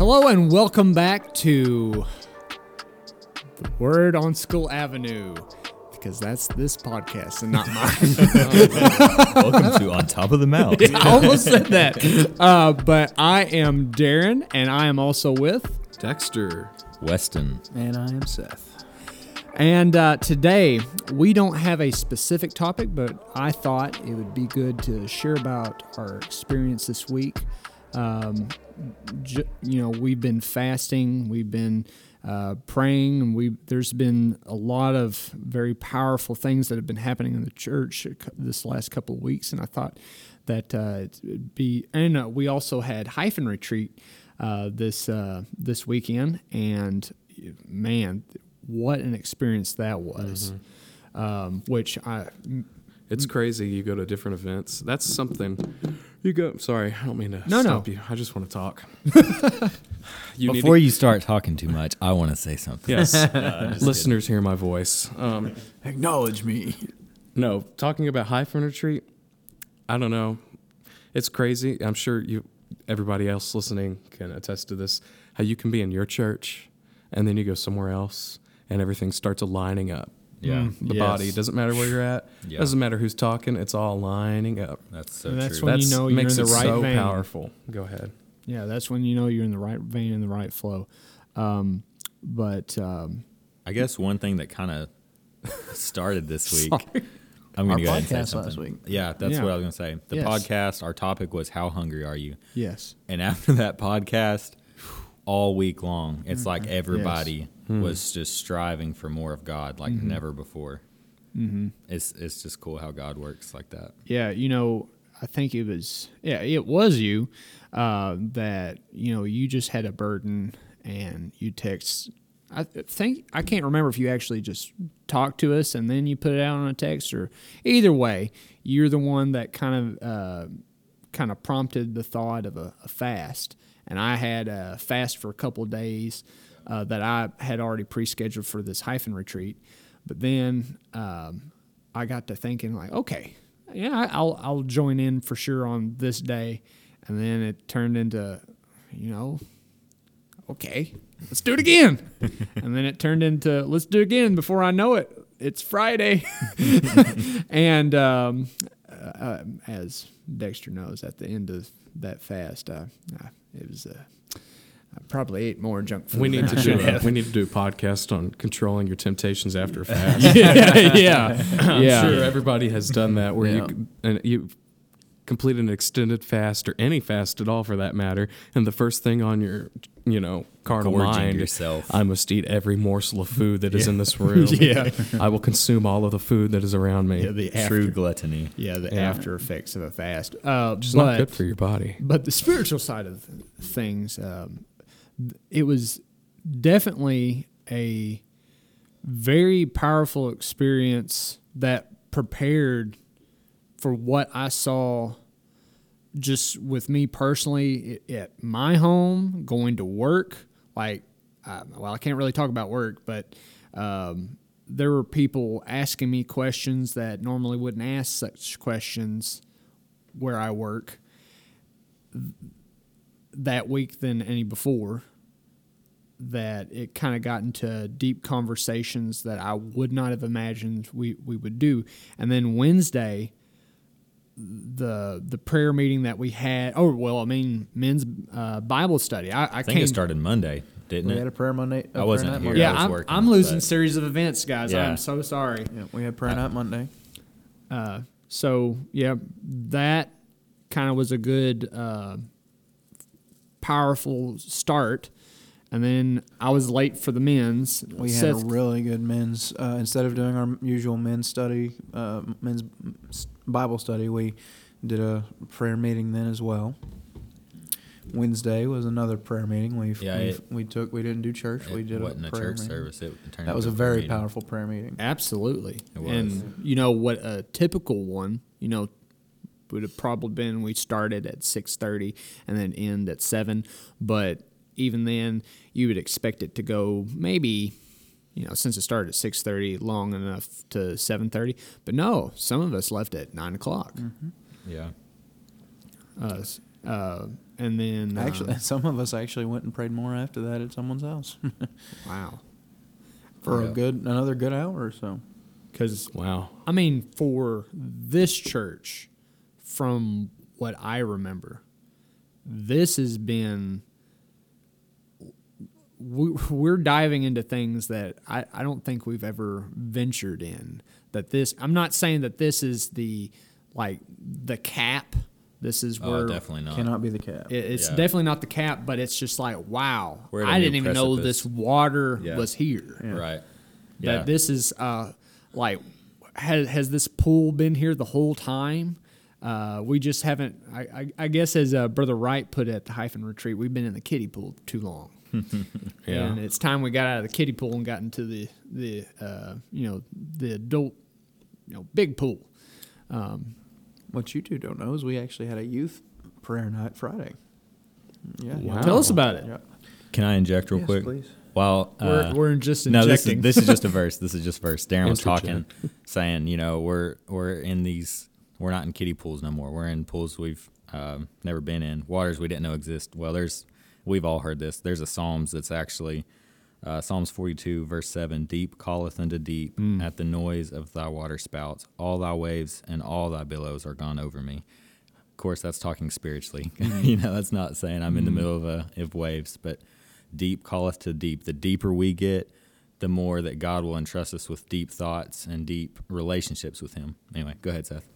Hello and welcome back to the Word on School Avenue, because that's this podcast and not mine. Welcome to On Top of the Mount. I almost said that. Uh, but I am Darren, and I am also with. Dexter. Weston. And I am Seth. And uh, today we don't have a specific topic, but I thought it would be good to share about our experience this week. Um, j- you know, we've been fasting, we've been uh, praying, and we there's been a lot of very powerful things that have been happening in the church this last couple of weeks, and I thought that uh, it'd be. And uh, we also had hyphen retreat uh, this uh, this weekend, and man, what an experience that was. Um, which I It's crazy. You go to different events. That's something. You go. Sorry, I don't mean to No, no. stop you. I just want to talk. you Before need you start talking too much, I want to say something. to, yes, listeners hear my voice. Um, Acknowledge me. no, talking about high retreat. I don't know. It's crazy. I'm sure you, everybody else listening, can attest to this. How you can be in your church, and then you go somewhere else, and everything starts aligning up. Yeah, The Yes. body doesn't matter where you're at. Yeah. Doesn't matter who's talking. It's all lining up. that's so And that's true. when you That's know you're makes in the it right so vein. powerful. Go ahead. Yeah, that's when you know you're in the right vein and the right flow. Um, but um, I guess one thing that kind of started this week. I'm going Our to go ahead and say something. last week. Yeah, that's Yeah. what I was going to say. The Yes. podcast, our topic was how hungry are you? yes, And after that podcast, all week long, it's like everybody was just striving for more of God, like never before. Mm-hmm. It's it's just cool how God works like that. yeah, you know, I think it was yeah, it was you uh, that you know you just had a burden and you text. I think I can't remember if you actually just talked to us and then you put it out on a text or either way, you're the one that kind of uh, kind of prompted the thought of a, a fast. And I had a fast for a couple of days uh, that I had already pre-scheduled for this hyphen retreat. But then um, I got to thinking like, okay, yeah, I- I'll I'll join in for sure on this day. And then it turned into, you know, okay, let's do it again. and then it turned into let's do it again. Before I know it, it's Friday. and um, uh, as Dexter knows, at the end of that fast, uh, uh, it was uh, I probably ate more junk food. We need than to I do should a, we need to do a podcast on controlling your temptations after a fast. yeah, yeah, I'm yeah. sure everybody has done that where Yeah. you and you complete an extended fast or any fast at all for that matter, and the first thing on your you know carnal Gorging mind, yourself. I must eat every morsel of food that is in this room. Yeah. I will consume all of the food that is around me. Yeah, the True gluttony. yeah, the Yeah. after effects of a fast. Uh, It's but not good for your body. but the spiritual side of things, um, it was definitely a very powerful experience that prepared for what I saw just with me personally at my home, going to work. Like, uh, well, I can't really talk about work, but um, there were people asking me questions that normally wouldn't ask such questions where I work that week than any before. That it kind of got into deep conversations that I would not have imagined we, we would do. And then Wednesday, the the prayer meeting that we had. Oh well, I mean men's uh, Bible study. I, I, I think came. it started Monday, didn't We it? We had a prayer Monday. a I wasn't night here. Monday. yeah, I was I'm, working, I'm losing but- series of events, guys. Yeah. I'm so sorry. Yeah, we had prayer night Monday. Uh, so yeah, that kind of was a good, uh, powerful start. And then I was late for the men's. We had a really good men's. Uh, instead of doing our usual men's study, uh, men's Bible study, we did a prayer meeting then as well. Wednesday was another prayer meeting. We Yeah, we, it- we took we didn't do church. we did wasn't a a prayer church meeting. service. It turned That was a very meeting. powerful prayer meeting. Absolutely. It was. And you know what a typical one, you know, would have probably been we started at 6:30 and then end at 7, but even then you would expect it to go maybe you know, since it started at 6:30 long enough to 7:30, but no, some of us left at 9 o'clock. Yeah. uh, uh, and then uh, Actually, some of us actually went and prayed more after that at someone's house wow, for Yeah. a good another good hour or so. because Wow. I mean, for this church, from what I remember, this has been. We- We're diving into things that I, I don't think we've ever ventured in. That this, I'm not saying that this is the, like, the cap. This is where Oh, definitely not. Cannot be the cap. it- it's Yeah. definitely not the cap, but it's just like, wow, We're at a I new didn't even know this water Yeah. was here Right. that Yeah. this is uh, like has has this pool been here the whole time? Uh, we just haven't. I, I, I guess as uh, Brother Wright put it at the hyphen retreat, we've been in the kiddie pool too long, Yeah. and it's time we got out of the kiddie pool and got into the the uh, you know the adult you know big pool. What you two don't know is we actually had a youth prayer night Friday. Yeah. Wow. Tell us about it. Yeah. Can I inject real Yes, quick? please. While We're, uh, we're just injecting. no, this is this is just a verse. This is just verse. Darren was talking, saying, you know, we're we're in these. We're not in kiddie pools no more. We're in pools we've um, never been in, waters we didn't know exist. Well, there's we've all heard this. There's a Psalms that's actually uh, Psalms 42 verse seven. Deep calleth unto deep Mm. at the noise of thy water spouts. All thy waves and all thy billows are gone over me. Of course, that's talking spiritually. Mm. you know, that's not saying I'm in the middle of a of waves, but deep calleth to deep. The deeper we get, the more that God will entrust us with deep thoughts and deep relationships with Him. Anyway, go ahead, Seth.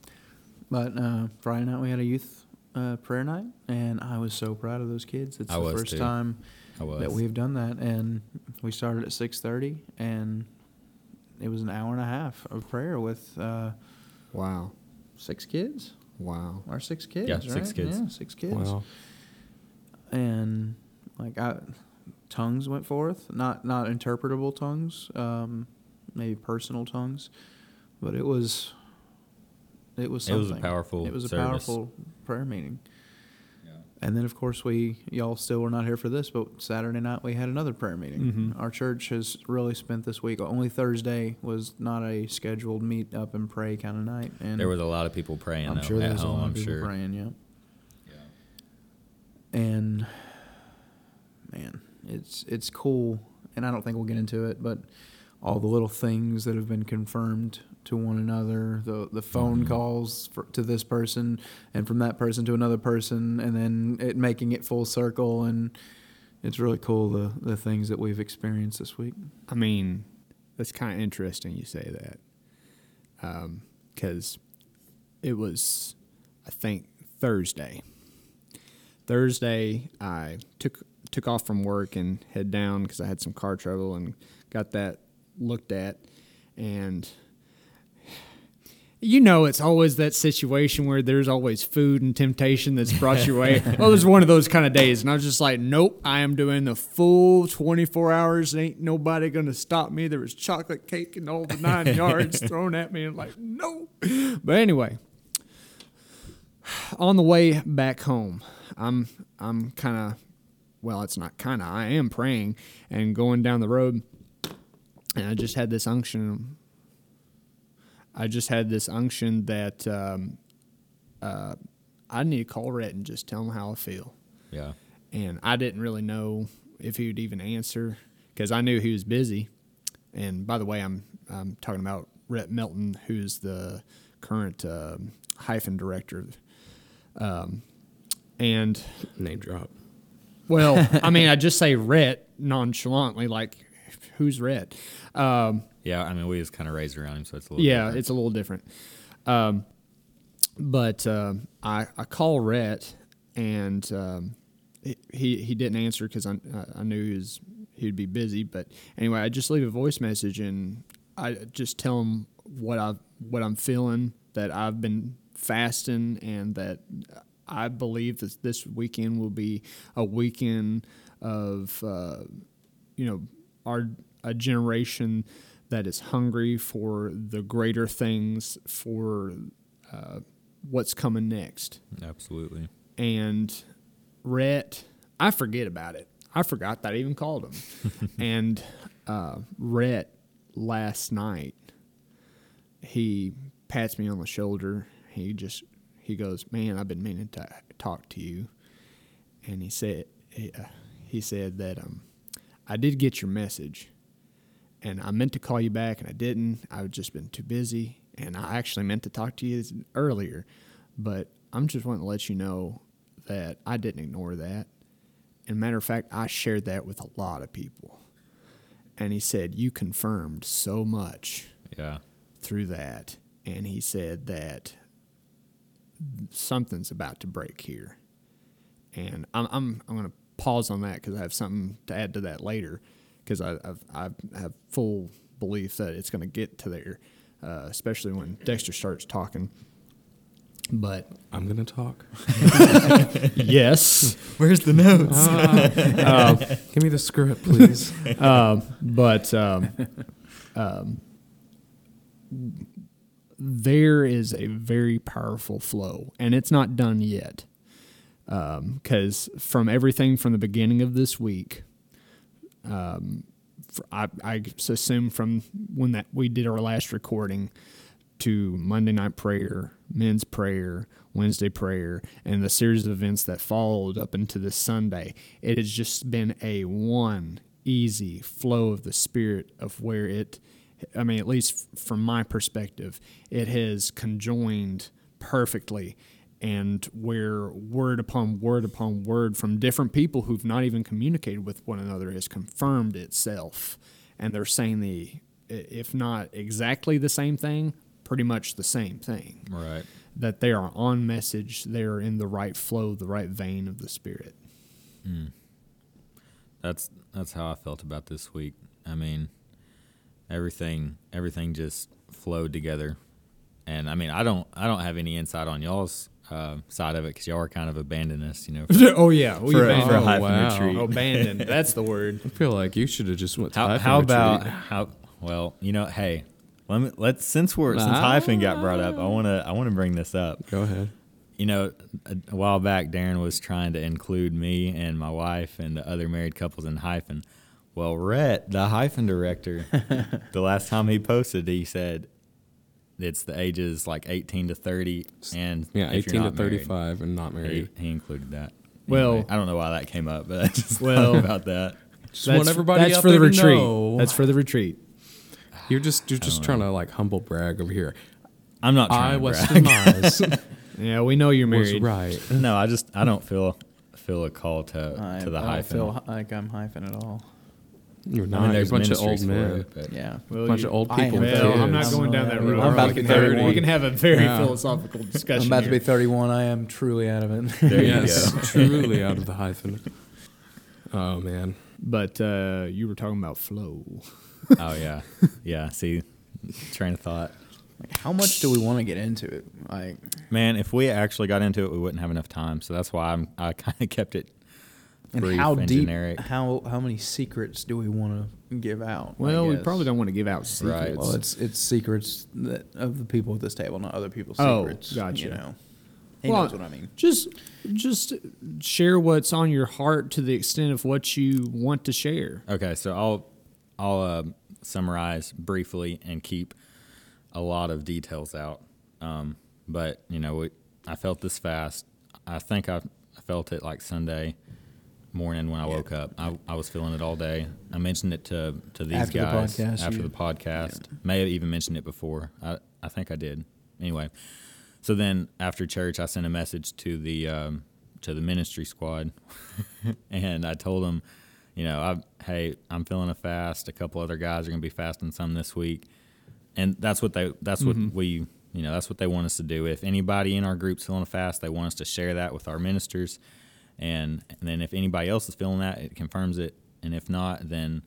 But uh, Friday night we had a youth uh, prayer night, and I was so proud of those kids. It's I the was first too. time I was. that we've done that, and we started at six thirty, and it was an hour and a half of prayer with uh, wow, six kids. wow. Our six kids. Yeah, right? six kids. Yeah, six kids. Wow. and like I, tongues went forth, not not interpretable tongues, um, maybe personal tongues, but it was it was It was a powerful it was a service. powerful prayer meeting. And then of course we y'all still were not here for this, but Saturday night we had another prayer meeting. Mhm. Our church has really spent this week. Only Thursday was not a scheduled meet up and pray kind of night, and There was a lot of people praying I'm though, sure there at was a lot I'm of people sure. praying. Yeah. And man, it's it's cool, and I don't think we'll get into it, but all the little things that have been confirmed to one another, the the phone Mhm. calls for, to this person, and from that person to another person, and then it making it full circle, and it's really cool the the things that we've experienced this week. I mean, that's kind of interesting you say that. Because it was, I think, Thursday. Thursday, I took took off from work and head down because I had some car trouble and got that looked at. And you know, it's always that situation where there's always food and temptation that's brought your way. well, oh, it was one of those kind of days, and I was just like, nope, I am doing the full 24 hours. Ain't nobody gonna stop me. There was chocolate cake and all the nine yards thrown at me, and like, no. But anyway, on the way back home, I'm I'm kind of, well, it's not kind of. I am praying and going down the road, and I just had this unction I just had this unction that um, uh, I need to call Rhett and just tell him how I feel. Yeah. And I didn't really know if he would even answer because I knew he was busy. And by the way, I'm I'm talking about Rhett Melton, who's the current um hyphen director. Um, and Name drop. well, I mean, I just say Rhett nonchalantly, like, who's Rhett? Um, Yeah. I mean, we was kind of raised around him, so it's a little. yeah, different. it's a little different. Um, but um, I I call Rhett and um, he- he he didn't answer because I I knew he was he'd be busy. But anyway, I just leave a voice message and I just tell him what I what I'm feeling that I've been fasting and that I believe that this weekend will be a weekend of uh, you know our a generation that is hungry for the greater things for uh, what's coming next Absolutely. and Rhett, I forget about it. I forgot that I even called him. and uh, Rhett last night, he pats me on the shoulder. He just he goes, "Man, I've been meaning to talk to you." and he said he, uh, he said that um, I did get your message, and I meant to call you back, and I didn't. I've just been too busy, and I actually meant to talk to you earlier, but I'm just wanting to let you know that I didn't ignore that. And matter of fact, I shared that with a lot of people. And he said, You confirmed so much Yeah. through that. And he said that something's about to break here. And I'm, I'm, I'm going to pause on that because I have something to add to that later because I, I've, I have full belief that it's going to get to there, uh, especially when Dexter starts talking. But I'm gonna talk. yes, Where's the notes? Ah. Give me the script, please. um, but um, um, there is a very powerful flow, and it's not done yet. Because from everything from the beginning of this week, um, I, I assume from when that we did our last recording to Monday night prayer, men's prayer, Wednesday prayer, and the series of events that followed up into this Sunday, it has just been a one easy flow of the Spirit of where it, I mean, at least from my perspective, it has conjoined perfectly and where word upon word upon word from different people who've not even communicated with one another has confirmed itself. And they're saying the if not exactly the same thing pretty much the same thing. Right. that they are on message they're in the right flow the right vein of the spirit. Hmm. That's that's how I felt about this week. I mean, everything everything just flowed together, and I mean, I don't I don't have any insight on y'all's uh, side of it because y'all are kind of abandoned us, you know. For, oh yeah we for, abandoned- for a Oh, wow. retreat. abandoned that's the word I feel like you should have just went to How, how about how? Well, you know, hey, let me let's since we're since Ah. hyphen got brought up, I wanna I wanna bring this up. Go ahead. You know, a, a while back, Darren was trying to include me and my wife and the other married couples in hyphen. Well, Rhett, the hyphen director, the last time he posted, he said it's the ages like 18 to 30 and Yeah, 18 to not married. 35 and not married. he included that. Well- Anyway, I don't know why that came up, but I just Well- about that. Just want everybody that's for the retreat know. that's for the retreat You're just you're just oh. trying to like humble brag over here. I'm not trying I to Weston brag. Yeah we know you're was married right. No, I just I don't feel feel a call to I, to the hyphen. I feel like I'm hyphen at all. You're I not. mean, You're a bunch of old men. it, but Yeah. Well, bunch you- of old people. am Well, kids. I'm not going down that road. I'm about to we, be can have, 31. we can have a very Yeah. philosophical discussion. I'm about to be 31. I am truly out of it. there you go. truly out of the hyphen. Oh man, But uh, you were talking about flow. Oh yeah, yeah. See, train of thought. Like, how much do we want to get into it? Like, Man, if we actually got into it, we wouldn't have enough time. So that's why I'm I kind of kept it and brief how and deep? generic. How how many secrets do we want to give out? Well, we probably don't want to give out secrets. Right. Well, it's it's secrets that of the people at this table, not other people's Oh, secrets. gotcha. You know, he Well, knows what I mean. just just share what's on your heart to the extent of what you want to share. Okay, so I'll I'll uh, summarize briefly and keep a lot of details out. Um, but you know, we, I felt this fast. I think I, I felt it like Sunday morning when I woke up. I, I was feeling it all day. I mentioned it to to these After the guys podcast, after the podcast. May have even mentioned it before. I I think I did. Anyway, so then after church, I sent a message to the um, to the ministry squad, and I told them, you know, I hey, I'm feeling a fast. A couple other guys are going to be fasting some this week, and that's what they that's what we you know that's what they want us to do. If anybody in our group's feeling a fast, they want us to share that with our ministers, and, and then if anybody else is feeling that, it confirms it, and if not, then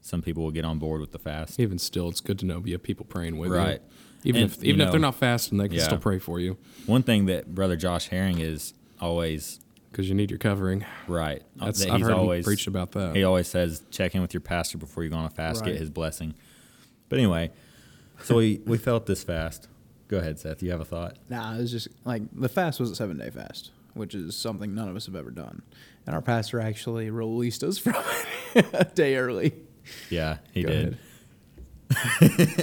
some people will get on board with the fast. even still, it's good to know you have people praying with Right. you. Right. Even And, if you even if they're know, not fasting, they can yeah. still pray for you One thing that Brother Josh Herring is always because you need your covering. right. That's that I've he's heard always him preach about that. He always says, check in with your pastor before you go on a fast, Right. get his blessing. But anyway, so we, we felt this fast. Go ahead, Seth. You have a thought? Nah, it was just like the fast was a seven day fast, which is something none of us have ever done. And our pastor actually released us from it a day early. Yeah, he Go did. ahead.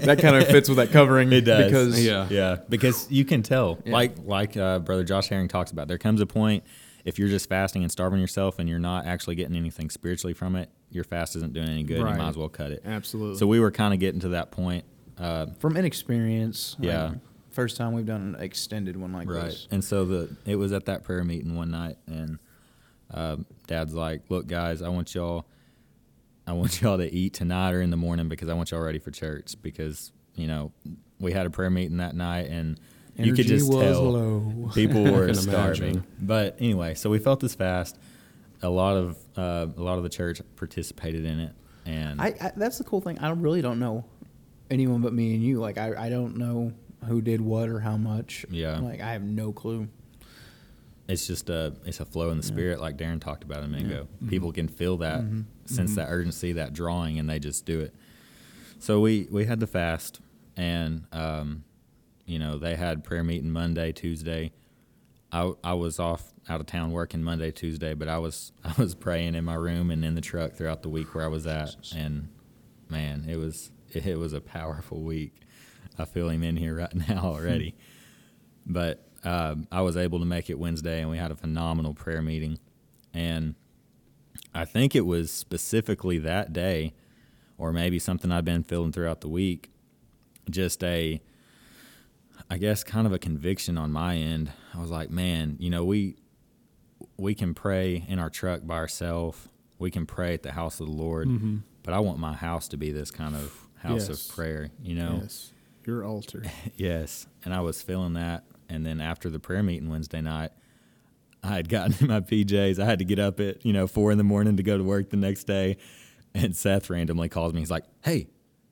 that kind of fits with that covering. It does. Because Yeah. Yeah, because you can tell, Yeah. like like uh, Brother Josh Herring talks about, there comes a point if you're just fasting and starving yourself and you're not actually getting anything spiritually from it, your fast isn't doing any good. Right. You might as well cut it. Absolutely. So we were kind of getting to that point. Uh, From inexperience. like, Yeah. First time we've done an extended one like this. right. this. And so the it was at that prayer meeting one night, and uh, Dad's like, "Look, guys, I want y'all, I want y'all to eat tonight or in the morning because I want y'all ready for church because you know we had a prayer meeting that night and." you could just tell low. people were starving. imagine. But anyway, so we felt this fast. A lot of uh, a lot of the church participated in it, and I, I that's the cool thing. I really don't know anyone but me and you. Like I, I don't know who did what or how much. Yeah. Like I have no clue. it's just a it's a flow in the spirit, like Darren talked about a minute ago. Mm-hmm. People can feel that, mm-hmm. sense mm-hmm. that urgency, that drawing, and they just do it. So we we had the fast, and um, you know they had prayer meeting Monday, Tuesday. I I was off out of town working Monday, Tuesday, but I was I was praying in my room and in the truck throughout the week where I was at, and man, it was it was a powerful week. I feel him in here right now already. but um, I was able to make it Wednesday, and we had a phenomenal prayer meeting. And I think it was specifically that day, or maybe something I've been feeling throughout the week, just a, I guess, kind of a conviction on my end. I was like, man, you know, we we can pray in our truck by ourselves. We can pray at the house of the Lord, but I want my house to be this kind of house Yes. of prayer. You know, Yes. Your altar. Yes, and I was feeling that. And then after the prayer meeting Wednesday night, I had gotten in my PJs. I had to get up at you know four in the morning to go to work the next day. And Seth randomly calls me. He's like, "Hey,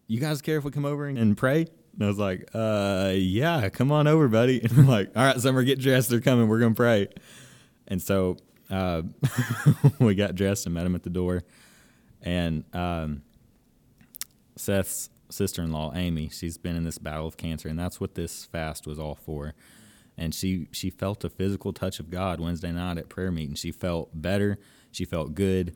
you guys care if we come over and pray?" And I was like, "Uh, yeah, come on over, buddy." And I'm like, "All right, Summer, get dressed. They're coming. We're gonna pray." And so uh, we got dressed and met him at the door. And um, Seth's sister-in-law, Amy, she's been in this battle of cancer, and that's what this fast was all for. And she she felt a physical touch of God Wednesday night at prayer meeting. She felt better. She felt good.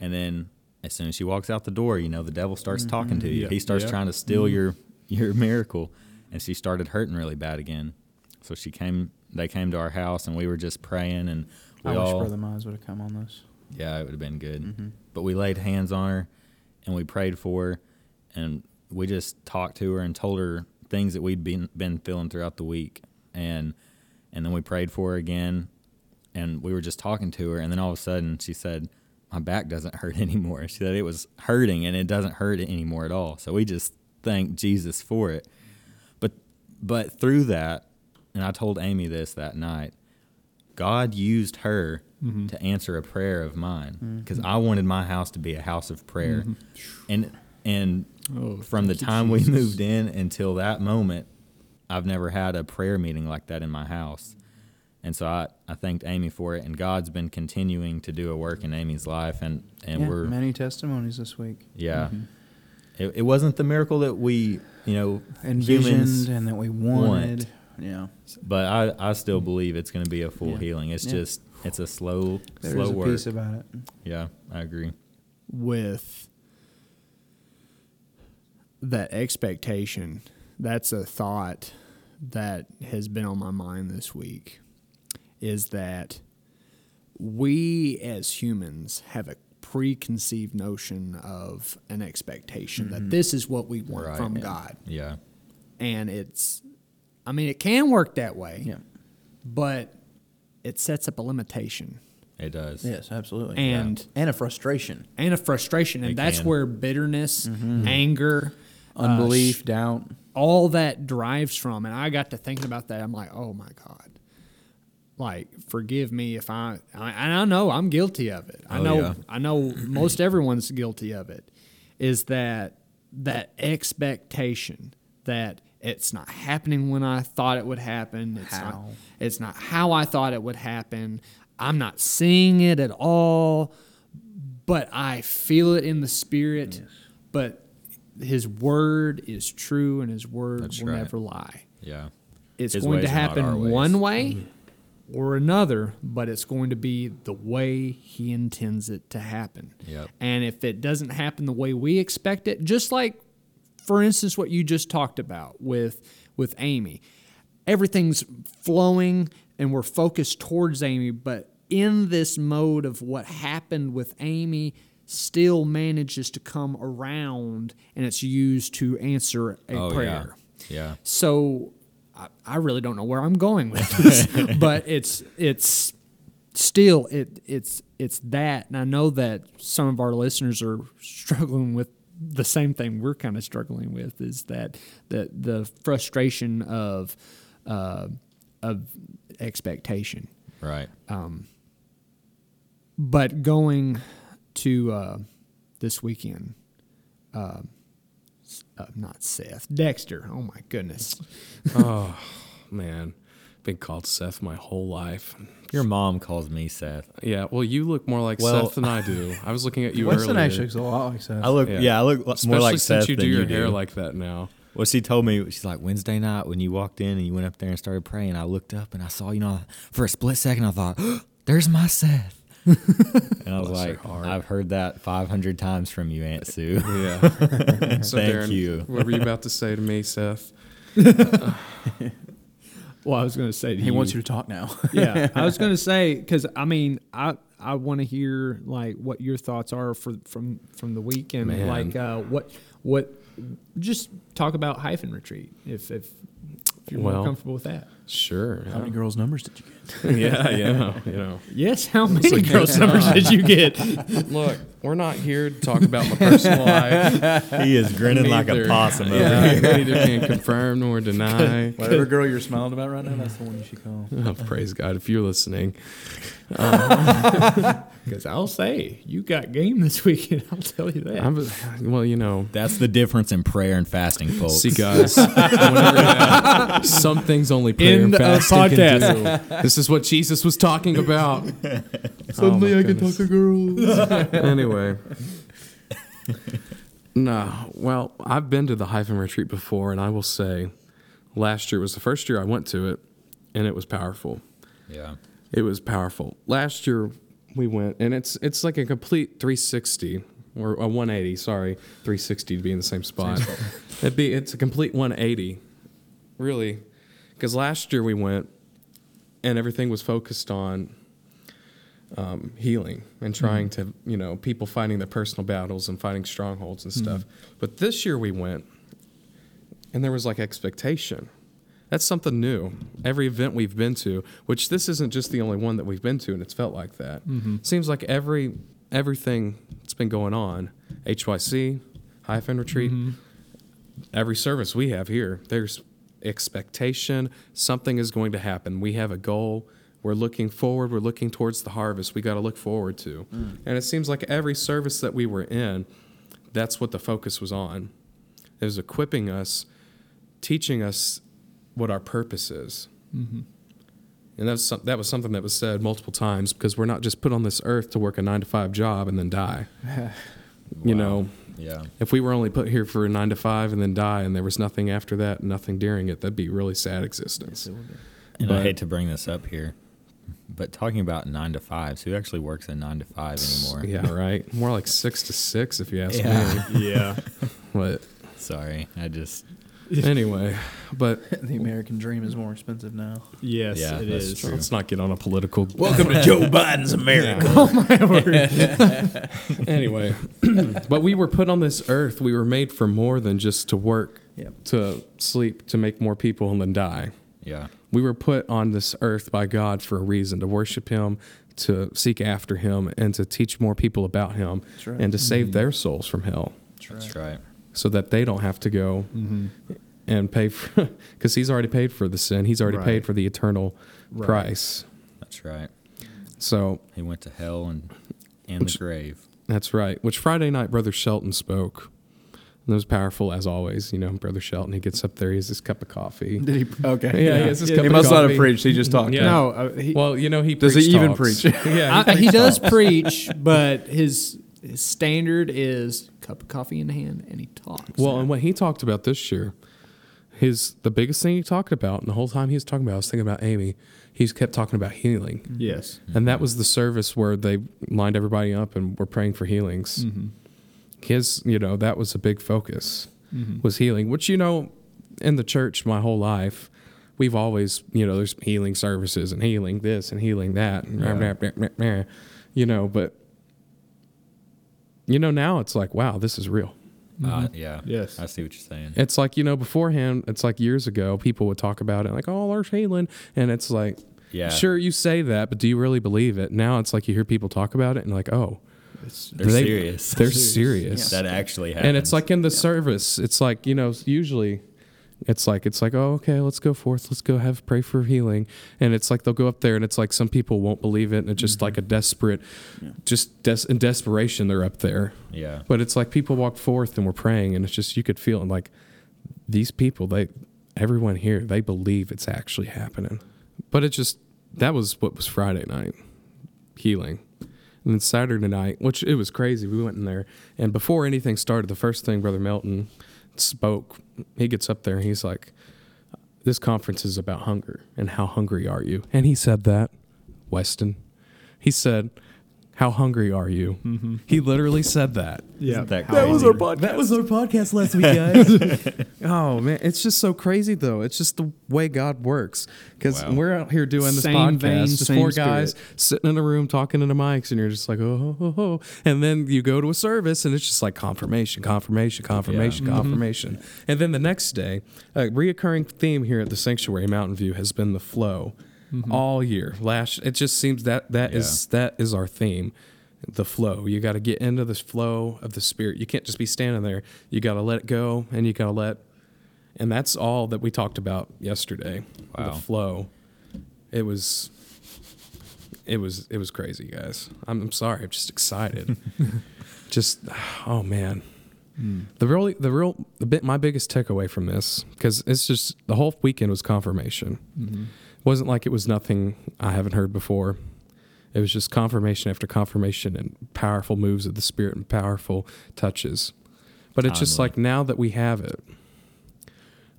And then as soon as she walks out the door, you know, the devil starts talking to you. Yep. He starts Yep. trying to steal your your miracle. And she started hurting really bad again. So she came they came to our house and we were just praying and we I wish all Brother Mize would have come on this. yeah, it would have been good. Mm-hmm. But we laid hands on her and we prayed for her and we just talked to her and told her things that we'd been been feeling throughout the week and and then we prayed for her again and we were just talking to her and then all of a sudden she said my back doesn't hurt anymore. She said it was hurting and it doesn't hurt anymore at all. So we just thank Jesus for it. But but through that and I told Amy this that night. God used her mm-hmm. to answer a prayer of mine mm-hmm. because I wanted my house to be a house of prayer, mm-hmm. and and Oh, from the time we moved in until that moment, I've never had a prayer meeting like that in my house, and so I, I thanked Amy for it, and God's been continuing to do a work in Amy's life, and and yeah, we're many testimonies this week. yeah. Mm-hmm. It, it wasn't the miracle that we, you know, Envisioned and that we wanted. want. Yeah. but I, I still believe it's going to be a full Yeah. healing. It's Yeah. just it's a slow There slow is a work. piece about it. yeah, I agree. with that expectation, that's a thought that has been on my mind this week is that we as humans have a preconceived notion of an expectation that mm-hmm. this is what we want Right, from yeah. God. Yeah, And it's, I mean, it can work that way, Yeah. but it sets up a limitation it does. Yes, absolutely. And- and a frustration, and a frustration. And It that's can. where bitterness, mm-hmm. anger, uh, unbelief, doubt. all that drives from. And I got to thinking about that. I'm like, oh my God. Like, forgive me if I, I and I know I'm guilty of it. I Oh, know, yeah. I know most everyone's guilty of it. Is that that expectation that it's not happening when I thought it would happen. It's not. It's not how I thought it would happen. I'm not seeing it at all, but I feel it in the spirit. But His word is true, and His word That's will right. never lie. Yeah, It's His going to ways are not our happen one mm-hmm. way or another, but it's going to be the way He intends it to happen. Yep. And if it doesn't happen the way we expect it, just like, for instance, what you just talked about with with Amy, everything's flowing and we're focused towards Amy, but in this mode of what happened with Amy still manages to come around and it's used to answer a Oh prayer. yeah. Yeah. So I, I really don't know where I'm going with this, but it's it's still it it's it's that, and I know that some of our listeners are struggling with the same thing we're kind of struggling with is that the the frustration of uh, of expectation Right. Um, but going to uh, this weekend, uh, uh, not Seth, Dexter. Oh my goodness. Oh man, been called Seth my whole life. Your mom calls me Seth. Yeah, well, you look more like Well- Seth than I do. I was looking at you Winston earlier. actually looks a lot like Seth. I look. Yeah. Yeah, I look Especially more like since Seth you do than your you hair do. like that now. Well, she told me she's like Wednesday night when you walked in and you went up there and started praying. I looked up and I saw you know for a split second I thought, "There's my Seth," and I was Bless like, "I've heard that 500 times from you, Aunt Sue." Yeah. so Thank Darren, you. What were you about to say to me, Seth? Well, I was going to say to he wants you to talk now. yeah, I was going to say because I mean I I want to hear like what your thoughts are for from from the weekend. Man. Like uh, what what just talk about hyphen retreat if if, if you're Well, more comfortable with that. Sure. How many girls' numbers did you get? yeah, yeah. You know, Yes, how many girls numbers did you get? look, we're not here to talk about my personal life. he is grinning like a Neither- possum over Yeah, here. neither can confirm nor deny. Whatever girl you're smiling about right now, that's the one you should call. Oh, praise God if you're listening. Um, because I'll say you got game this weekend. I'll tell you that. I'm, well, you know, That's the difference in prayer and fasting, folks. See, guys, whenever that- some things only prayer End of uh, fasting can do. This is what Jesus was talking about. Suddenly Oh, I can talk to girls. anyway. No, well, I've been to the hyphen retreat before, and I will say, last year was the first year I went to it, and it was powerful. Yeah. It was powerful. Last year we went, and it's it's like a complete 360 or a 180. Sorry, 360 to be in the same spot. It'd be it's a complete 180, really, because last year we went, and everything was focused on um, healing and mm-hmm. trying to you know people fighting their personal battles and fighting strongholds and mm-hmm. stuff. But this year we went, and there was like expectation. That's something new. Every event we've been to, which this isn't just the only one that we've been to, and it's felt like that. Mm-hmm. Seems like every everything that's been going on, HYC, hyphen retreat, every service we have here, there's expectation. Something is going to happen. We have a goal. We're looking forward. We're looking towards the harvest. We got to look forward to. Mm. And it seems like every service that we were in, that's what the focus was on. It was equipping us, teaching us what our purpose is. Mm-hmm. And that was, some, that was something that was said multiple times because we're not just put on this earth to work a nine to five job and then die. You Wow. know, Yeah. if we were only put here for a nine to five and then die and there was nothing after that, nothing during it, that'd be a really sad existence. And I But- hate to bring this up here, but talking about nine to fives, who actually works at nine to five anymore? Yeah, right. More like six to six, if you ask Yeah. me. yeah. But Sorry, I just anyway, but the American dream is more expensive now. Yes, Yeah, it that's is. true. let's not get on a political. Welcome to Joe Biden's America. oh my word. anyway, but we were put on this earth. We were made for more than just to work, Yep. to sleep, to make more people and then die. yeah. We were put on this earth by God for a reason to worship Him, to seek after Him, and to teach more people about Him, That's right. and to save mm-hmm. their souls from hell, That's right. So that they don't have to go and pay for, because He's already paid for the sin. He's already Right. paid for the eternal Right. price. That's right. So He went to hell and and the grave. That's right. Which Friday night, Brother Shelton spoke. And it was powerful as always. You know, Brother Shelton, he gets up there, he has his cup of coffee. Did he? Okay. Yeah, he has his cup He of must not have preached. He just talked. Yeah. No, uh, he, Well, you know, he Does he even talks. preach? yeah, I, he does preach, but his, his standard is cup of coffee in hand, and he talks. Well, and what he talked about this year, his the biggest thing he talked about, and the whole time he was talking about, I was thinking about Amy. He's kept talking about healing, mm-hmm. yes, and that was the service where they lined everybody up and were praying for healings. Mm-hmm. His, you know, that was a big focus mm-hmm. was healing, which you know, in the church my whole life, we've always, you know, there's healing services and healing this and healing that, and Yeah. rah, rah, rah, rah, rah, you know, but you know now it's like, wow, this is real. Uh, yeah. Yes. I see what you're saying. It's like you know beforehand, it's like years ago, people would talk about it like, oh, there's healing, and it's like, Yeah. sure, you say that, but do you really believe it? Now it's like you hear people talk about it and like, oh, They're they- serious. They're serious. that actually happens. and it's like in the service it's like you know usually it's like it's like oh okay let's go forth let's go have pray for healing. And it's like they'll go up there and it's like some people won't believe it and it's just like mm-hmm. a desperate just des- in desperation they're up there. Yeah. but it's like people walk forth and we're praying and it's just you could feel it like these people they everyone here they believe it's actually happening. But it just that was what was friday night healing. And then saturday night which it was crazy we went in there and before anything started the first thing brother melton spoke he gets up there and he's like this conference is about hunger and how hungry are you? And he said that. Weston. He said how hungry are you he literally said that yeah. That how That was hungry- our that was our podcast last week, guys. oh man, it's just so crazy though. It's just the way God works because Wow. we're out here doing this Same podcast, vein, just same four guys spirit. sitting in a room talking into mics, and you're just like, oh, oh, oh, and then you go to a service, and it's just like confirmation, confirmation, confirmation, Mm-hmm. confirmation, and then the next day, a reoccurring theme here at the Sanctuary Mountain View has been the flow. Mm-hmm. All year, last it just seems that that is that is our theme the flow. You got to get into this flow of the spirit. You can't just be standing there. You got to let it go and you got to let and that's all that we talked about yesterday. Wow. The flow. It was it was it was crazy, guys. I'm, I'm sorry. I'm just excited. just oh man. The really the real the bit my biggest takeaway from this cuz it's just the whole weekend was confirmation. Wasn't like it was nothing I haven't heard before. It was just confirmation after confirmation and powerful moves of the spirit and powerful touches. But it's just like now that we have it,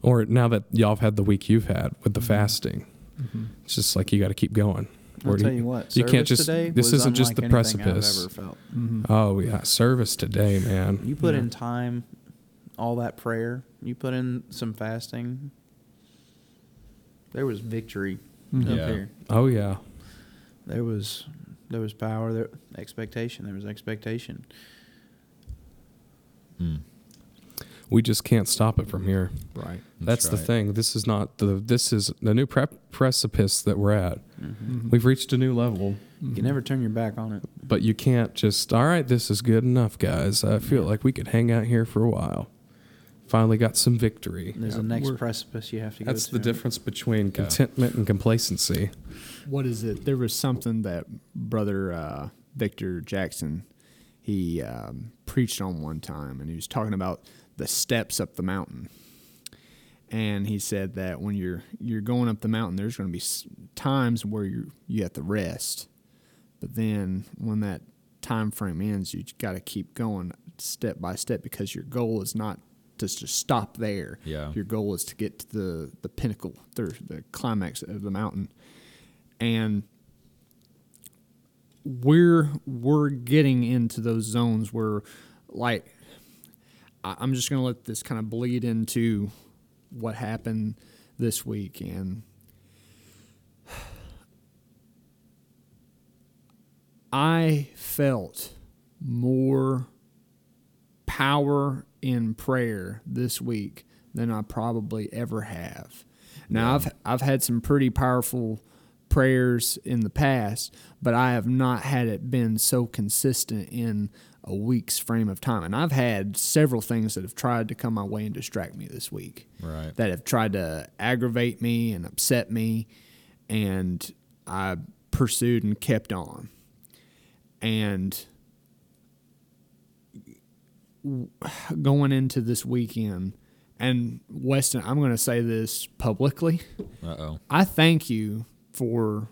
or now that y'all have had the week you've had with the mm-hmm. fasting, mm-hmm. it's just like you got to keep going. I'll Where tell you what. you can't service just- Today this was isn't just unlike the anything precipice. I've ever felt. Mm-hmm. Oh yeah, service today, man. You put Yeah. in time, all that prayer. You put in some fasting. There was victory up Yeah. here. Oh yeah. There was there was power. There expectation. There was expectation. Mm. We just can't stop it from here. Right. That's, the right. thing. This is not the. This is the new prep precipice that we're at. Mm-hmm. We've reached a new level. You can never turn your back on it. but you can't just all right this is good enough guys i feel like we could hang out here for a while finally got some victory There's Yeah, a next we're- precipice you have to get. that's go the difference between contentment and complacency what is it? There was something that brother uh, Victor Jackson he um, preached on one time, and he was talking about the steps up the mountain. And he said that when you're you're going up the mountain, there's going to be times where you you have to rest, but then when that time frame ends, you got to keep going step by step because your goal is not to just stop there. Yeah. Your goal is to get to the the pinnacle, the, the climax of the mountain, and we're we're getting into those zones where, like, I'm just gonna let this kind of bleed into what happened this week and. I felt more power in prayer this week than I probably ever have. Now I've I've had some pretty powerful prayers in the past, but I have not had it been so consistent in a week's frame of time. And I've had several things that have tried to come my way and distract me this week Right. that have tried to aggravate me and upset me, and I pursued and kept on. And going into this weekend, and Weston, I'm going to say this publicly. Uh oh. I thank you for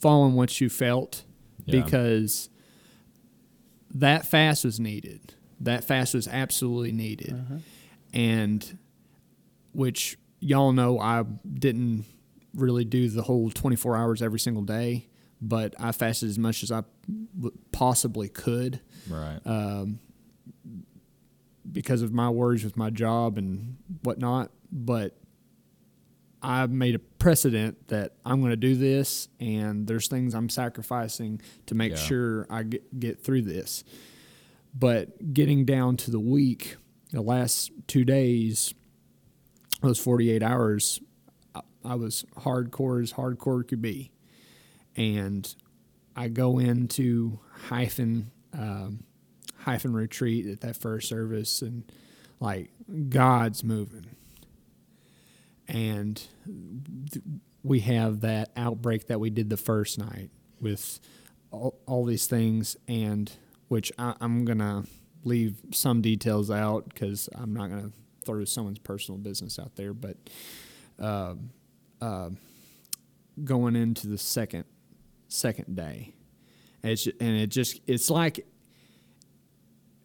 following what you felt Yeah. because that fast was needed. That fast was absolutely needed. Uh-huh. And which y'all know I didn't really do the whole 24 hours every single day, but I fasted as much as I possibly could Right. Because of my worries with my job and whatnot. But I've made a precedent that I'm going to do this, and there's things I'm sacrificing to make Yeah. sure I get, get through this. But getting down to the week, the last two days, those 48 hours, I, I was hardcore as hardcore could be. And I go into hyphen um, hyphen retreat at that first service, and like God's moving, and we have that outbreak that we did the first night with all, all these things, and which I, I'm gonna leave some details out because I'm not gonna throw someone's personal business out there, but. Uh, uh, going into the second second day. And it's, and it just it's like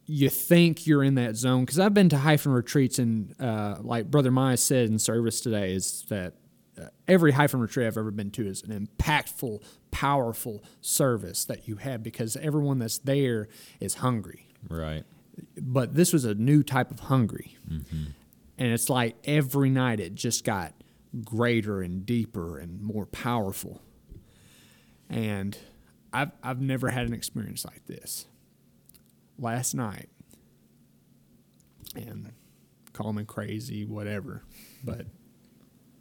you think you're in that zone because I've been to hyphen retreats and uh, like Brother Mize said in service today is that uh, every hyphen retreat I've ever been to is an impactful, powerful service that you have because everyone that's there is hungry. Right. But this was a new type of hungry, and it's like every night it just got greater and deeper and more powerful. And I've I've never had an experience like this. Last night, and call me crazy, whatever, but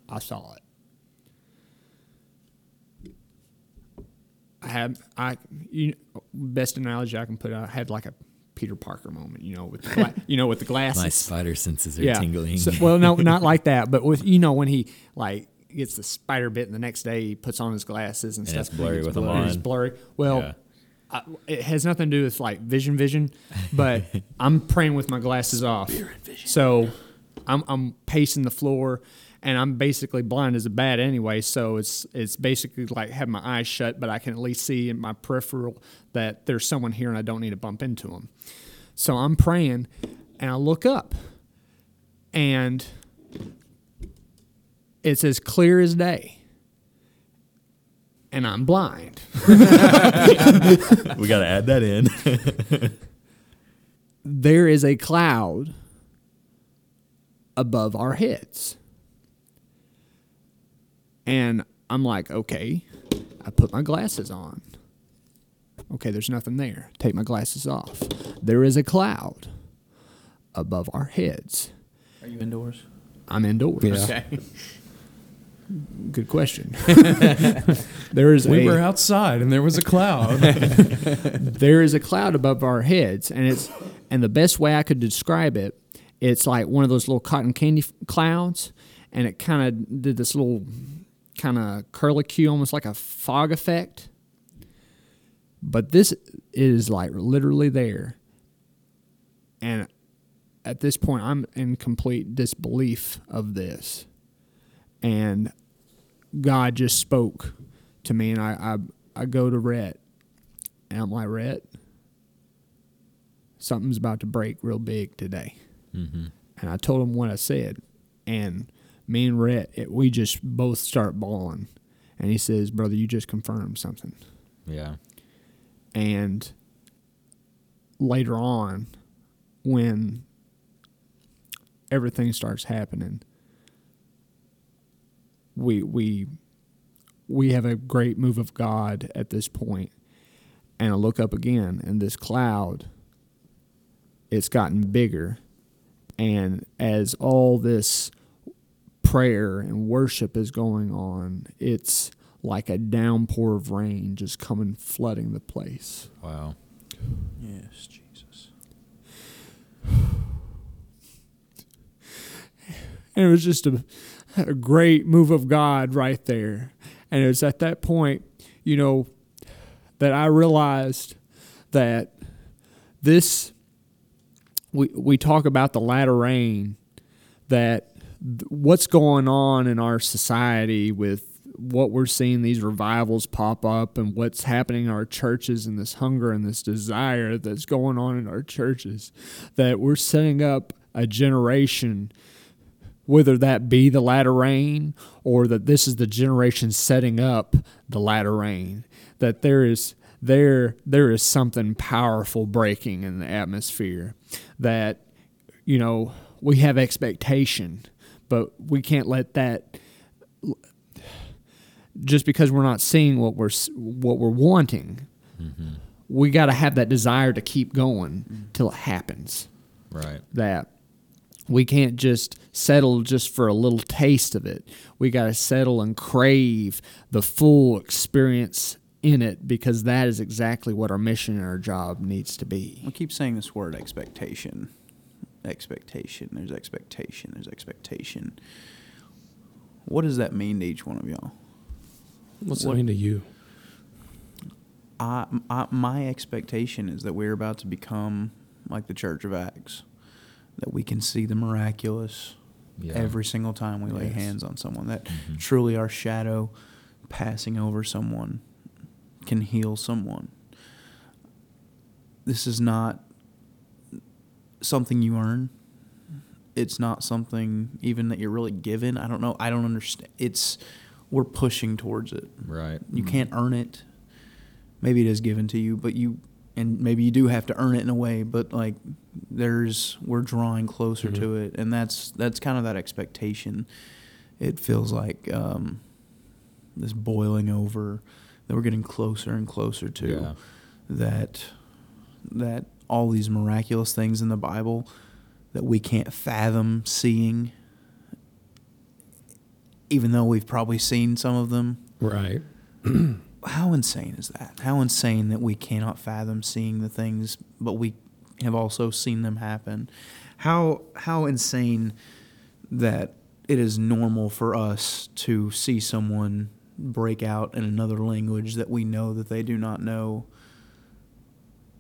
I saw it. I had I you best analogy I can put out. I had like a Peter Parker moment, you know, with the gla- you know with the glasses My spider senses are tingling. so- well, no, not like that, but with you know when he like gets the spider bit, and the next day he puts on his glasses and, And stuff. it's blurry with them blurry, It's blurry. Well, Yeah. I, it has nothing to do with like vision, vision, but I'm praying with my glasses off. So I'm I'm pacing the floor. And I'm basically blind as a bat anyway, so it's it's basically like have my eyes shut, but I can at least see in my peripheral that there's someone here and I don't need to bump into them. So I'm praying, and I look up, and it's as clear as day. And I'm blind. we got to add that in. There is a cloud above our heads. And I'm like, okay, I put my glasses on. Okay, there's nothing there. Take my glasses off. There is a cloud above our heads. Are you indoors? I'm indoors. Yeah. Okay. Good question. there is We a were outside and there was a cloud. there is a cloud above our heads, and it's and the best way I could describe it, it's like one of those little cotton candy f- clouds, and it kind of did this little kind of curlicue, almost like a fog effect. But this is like literally there, and at this point, I'm in complete disbelief of this, and God just spoke to me, and I I, I go to Rhett, and I'm like, Rhett, something's about to break real big today. mm-hmm. And I told him what I said. And me and Rhett, it, we just both start bawling. And he says, Brother, you just confirmed something. Yeah. And later on, when everything starts happening, we we we have a great move of God at this point. And I look up again, and this cloud, it's gotten bigger. And as all this prayer and worship is going on, it's like a downpour of rain just coming flooding the place. Wow. Yes, Jesus. And it was just a, a great move of God right there. And it was at that point, you know, that I realized that this, we, we talk about the latter rain, that th- what's going on in our society with what we're seeing these revivals pop up and what's happening in our churches and this hunger and this desire that's going on in our churches, that we're setting up a generation whether that be the latter rain or that this is the generation setting up the latter rain that there is there there is something powerful breaking in the atmosphere that you know we have expectation but we can't let that just because we're not seeing what we're what we're wanting, mm-hmm. we got to have that desire to keep going mm-hmm. till it happens. Right. That we can't just settle just for a little taste of it. We got to settle and crave the full experience in it because that is exactly what our mission and our job needs to be. We keep saying this word expectation. Expectation. There's expectation. There's expectation. What does that mean to each one of y'all? What's What- that mean to you? I, I, my expectation is that we're about to become like the Church of Acts, that we can see the miraculous Yeah. every single time we lay Yes. hands on someone. That Mhm. truly our shadow passing over someone can heal someone. This is not something you earn. It's not something even that you're really given. I don't know. I don't understand. It's we're pushing towards it. Right. You can't earn it. Maybe it is given to you, but you and maybe you do have to earn it in a way, but like there's we're drawing closer Mhm. to it and that's that's kind of that expectation. It feels like um, this boiling over that we're getting closer and closer to Yeah. that that all these miraculous things in the Bible that we can't fathom seeing even though we've probably seen some of them Right. how insane is that? How insane that we cannot fathom seeing the things, but we have also seen them happen. How how insane that it is normal for us to see someone break out in another language that we know that they do not know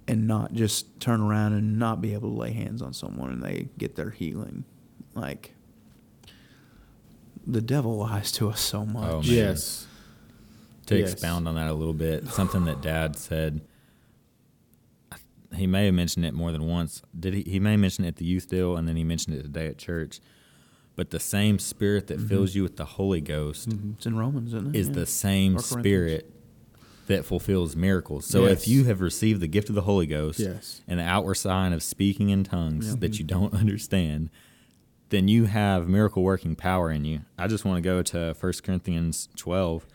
and not just turn around and not be able to lay hands on someone and they get their healing. Like the devil lies to us so oh, much. Oh. Yes. To Yes. expound on that a little bit, something that Dad said. He may have mentioned it more than once. Did he? He may mention it at the youth deal, and then he mentioned it today at church. But the same Spirit that mm-hmm. fills you with the Holy Ghost mm-hmm. It's in Romans, isn't it? is Yeah. the same Spirit that fulfills miracles. So Yes. if you have received the gift of the Holy Ghost Yes. and the outward sign of speaking in tongues that you mm-hmm. don't understand, then you have miracle working power in you. I just want to go to 1 Corinthians 12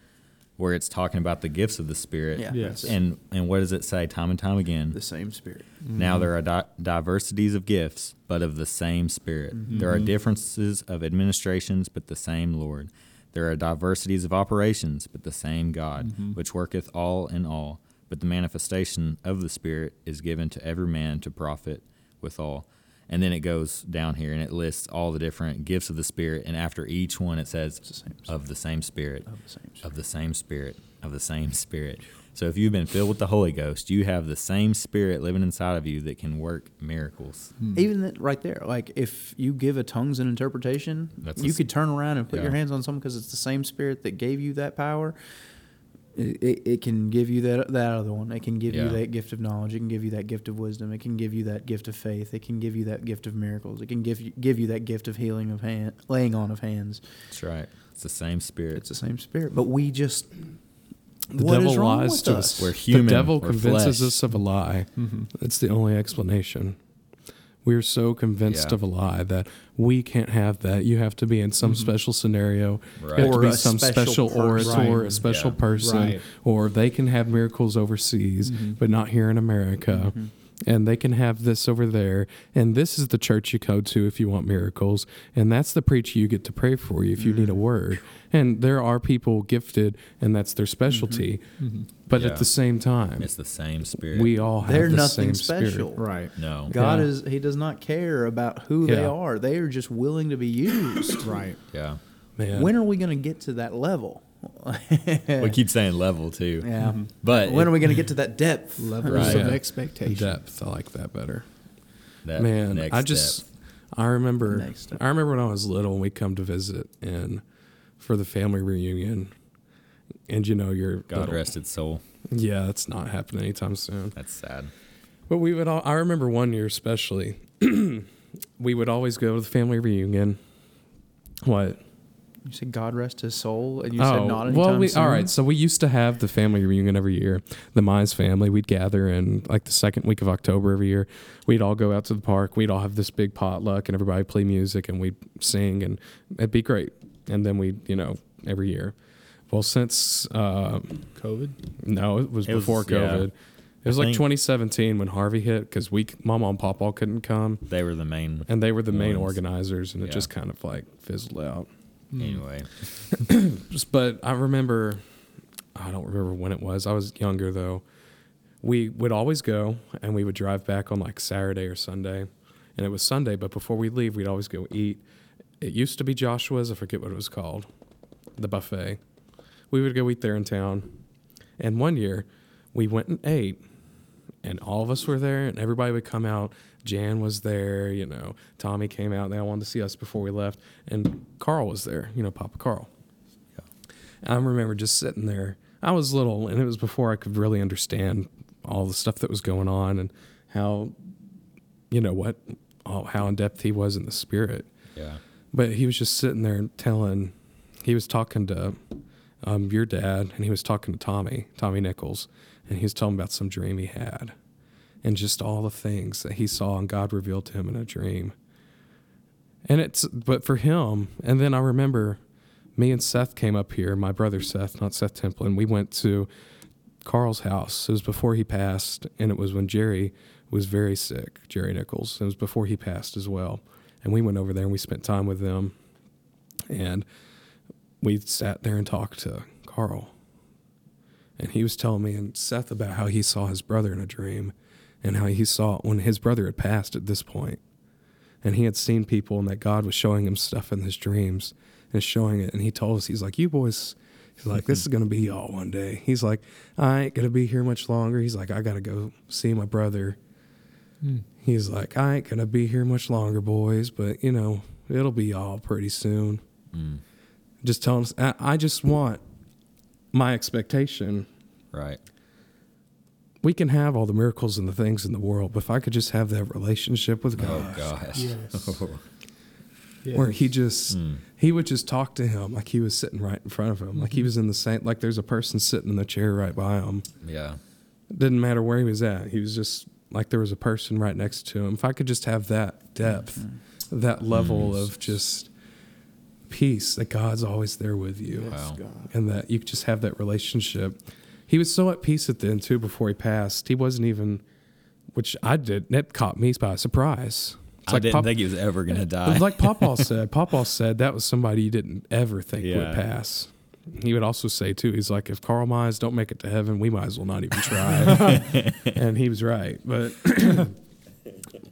where it's talking about the gifts of the Spirit. Yeah, Yes. And and what does it say time and time again? the same spirit. Now there are di- diversities of gifts, but of the same Spirit. Mm-hmm. There are differences of administrations, but the same Lord. There are diversities of operations, but the same God, mm-hmm. which worketh all in all. But the manifestation of the Spirit is given to every man to profit withal. And then it goes down here and it lists all the different gifts of the Spirit. And after each one, it says, the of the same Spirit Of the same of the same spirit of the same spirit. So if you've been filled with the holy ghost you have the same spirit living inside of you that can work miracles. Hmm. Even that right there, like if you give a tongues and interpretation, That's you the could turn around and put your hands on someone because it's the same spirit that gave you that power. It, it, it can give you that that other one. It can give you that gift of knowledge. It can give you that gift of wisdom. It can give you that gift of faith. It can give you that gift of miracles. It can give you give you that gift of healing of hand, laying on of hands. that's right it's the same spirit It's the same spirit, but we just The what is devil wrong lies with to us? us. We're human, The devil convinces flesh. us of a lie. Mm-hmm. That's the only explanation. We're so convinced Yeah. of a lie that we can't have that. You have to be in some mm-hmm. special scenario. Right. Or be some special special, orator, Right. a special Yeah. person, Right. or they can have miracles overseas, mm-hmm. but not here in America. Mm-hmm. And they can have this over there. And this is the church you go to if you want miracles. And that's the preacher you get to pray for you if you need a mm-hmm. word. And there are people gifted, and that's their specialty. Mm-hmm. Mm-hmm. But Yeah. at the same time, it's the same spirit we all have They're the nothing same special. Spirit. Right. no God Yeah. is He does not care about who they are. They are just willing to be used. Right. yeah Man. When are we going to get to that level? We keep saying level too Yeah. Mm-hmm. but When it- are we going to get to that depth? Level Right. of Yeah. expectation. depth. I like that better. that Man, next I just step. I remember Next. I remember when I was little and we come to visit and for the family reunion. And you know your god little- rest its soul Yeah, that's not happening anytime soon. that's sad But we would all I remember one year especially we would always go to the family reunion. What? You said God rest his soul, and you said not anytime Oh, well, we, soon. all right. So we used to have the family reunion every year. The Mize family, we'd gather in like the second week of October every year. We'd all go out to the park. We'd all have this big potluck, and everybody play music, and we'd sing, and it'd be great. and then we, you know, every year. Well, since uh, COVID. no, it was It was- before yeah. COVID. It was I like 2017 when Harvey hit because we, Mama and Papa couldn't come, They were the main. and they were the main organizers, and it just kind of like fizzled out. Hmm. Anyway, but I remember, I don't remember when it was. I was younger though. We would always go, and we would drive back on like Saturday or Sunday, and it was Sunday. But before we leave, we'd always go eat. It used to be Joshua's. I forget what it was called, the buffet. We would go eat there in town, and one year we went and ate, and all of us were there, and everybody would come out. Jan was there, you know. Tommy came out. And they all wanted to see us before we left, and Carl was there, you know, Papa Carl. Yeah. I remember just sitting there. I was little, and it was before I could really understand all the stuff that was going on and how, you know, what, how in depth he was in the spirit. yeah. But he was just sitting there telling, he was talking to um, your dad, and he was talking to Tommy, Tommy Nichols, and he was telling about some dream he had, and just all the things that he saw and God revealed to him in a dream. And it's, but for him, and then I remember me and Seth came up here, my brother Seth, not Seth Temple, and we went to Carl's house. It was before he passed, and it was when Jerry was very sick, Jerry Nichols. It was before he passed as well. And we went over there and we spent time with them. And we sat there and talked to Carl. And he was telling me and Seth about how he saw his brother in a dream and how he saw when his brother had passed at this point. And he had seen people and that God was showing him stuff in his dreams and showing it. And he told us, he's like, You boys, he's like, This is going to be y'all one day. He's like, I ain't going to be here much longer. He's like, I got to go see my brother. He's like, I ain't going to be here much longer, boys, but you know, it'll be y'all pretty soon. Mm, Just telling us, I, I just want my expectation. right. We can have all the miracles and the things in the world, but if I could just have that relationship with God. Oh gosh. Yes. where he just Mm. he would just talk to him like he was sitting right in front of him like he was in the same like there's a person sitting in the chair right by him Yeah. it didn't matter where he was at he was just like there was a person right next to him if i could just have that depth that level Mm. of just peace that god's always there with you Wow. and that you could just have that relationship he was so at peace at the end too before he passed he wasn't even which i did that caught me by surprise it's I didn't Pop- think he was ever gonna die. like Papa said, Papa said that was somebody you didn't ever think Yeah. would pass. He would also say too, he's like, if Carl Mize don't make it to heaven, we might as well not even try. and he was right. But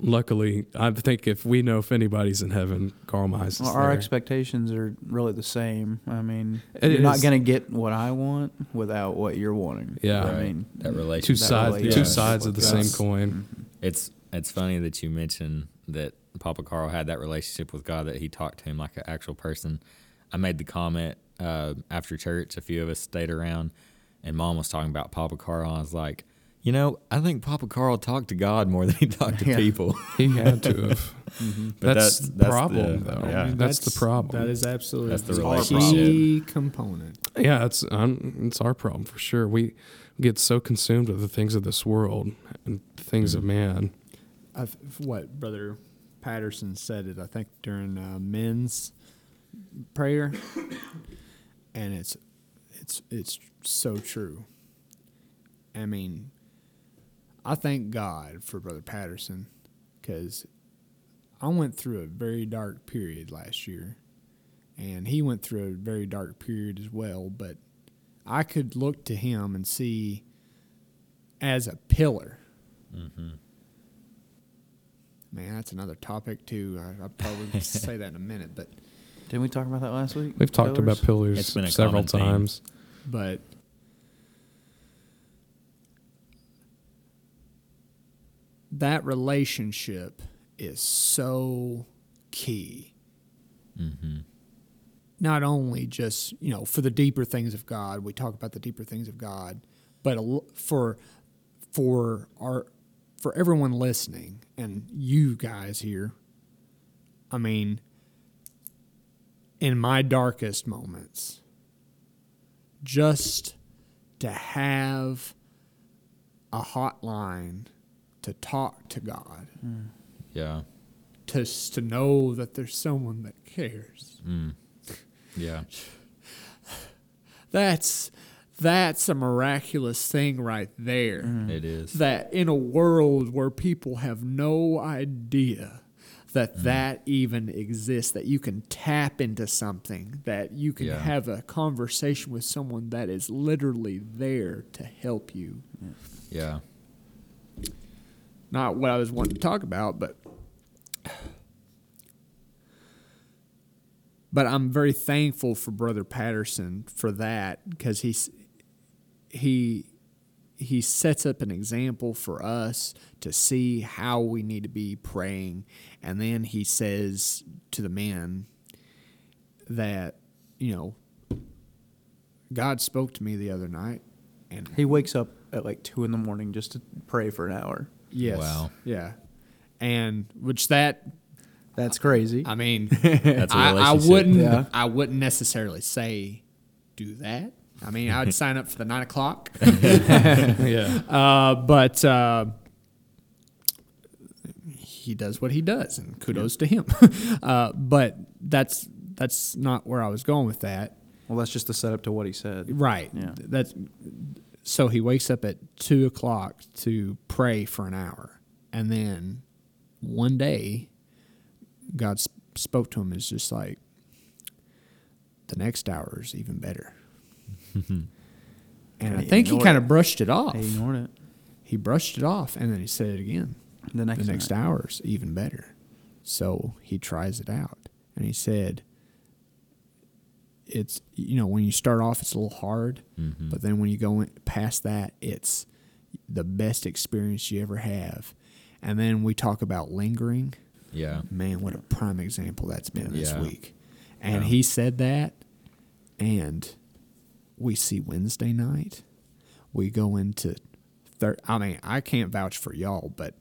luckily, I think if we know if anybody's in heaven, Carl Mize is Well, our there. expectations are really the same. I mean, It you're not going to get what I want without what you're wanting. Yeah. I mean, that relationship. two that sides, relationship two sides of the God. same Yes. coin. It's it's funny that you mentioned that Papa Carl had that relationship with God that he talked to him like an actual person. I made the comment uh, after church. A few of us stayed around, and Mom was talking about Papa Carl. And I was like, you know, I think Papa Carl talked to God more than he talked to Yeah. people. He had to have. But that's, that's- the problem, the- though. yeah. That's, the problem. That is absolutely That's the the relationship. key component. Yeah, it's um, it's our problem for sure. We get so consumed with the things of this world and the things of man. I, what brother Patterson said it, I think during uh, men's prayer, and it's it's it's so true. I mean, I thank God for brother Patterson because I went through a very dark period last year, and he went through a very dark period as well. But I could look to him and see as a pillar. Mm-hmm. Man, that's another topic too. I, I'll probably say that in a minute, but didn't we talk about that last week? We've talked about pillars It's been several common theme. times. but that relationship is so key. hmm Not only just you know for the deeper things of God, we talk about the deeper things of God, but for for our for everyone listening and you guys here. I mean, in my darkest moments, just to have a hotline to talk to God, mm. Yeah. to to know that there's someone that cares. Mm. Yeah. That's that's a miraculous thing right there. Mm. It is. That in a world where people have no idea that mm. that even exists, that you can tap into something, that you can Yeah. have a conversation with someone that is literally there to help you. Yeah. Not what I was wanting to talk about, but but I'm very thankful for Brother Patterson for that because he's he he sets up an example for us to see how we need to be praying, and then he says to the men that you know God spoke to me the other night, and He wakes up at like two in the morning just to pray for an hour. Yes, Wow. yeah, and which that That's crazy. I mean, That's a I, I relationship. wouldn't. Yeah. I wouldn't necessarily say do that. I mean, I would sign up for the nine o'clock, yeah. uh, but uh, he does what he does, and kudos to him. uh, but that's that's not where I was going with that. well, that's just the setup to what he said. Right. Yeah. That's so he wakes up at two o'clock to pray for an hour, and then one day, God sp- spoke to him. Is just like the next hour is even better. and I think he kind of brushed it off. He ignored it. He brushed it off, and then he said it again The next, the next hour is even better. So he tries it out. And he said, it's, you know, when you start off, it's a little hard, Mm-hmm. but then when you go in, past that, it's the best experience you ever have. And then we talk about lingering. Yeah. Man, what a prime example that's been this Yeah. week. And Yeah. he said that, and we see Wednesday night. We go into thir- I mean, I can't vouch for y'all, but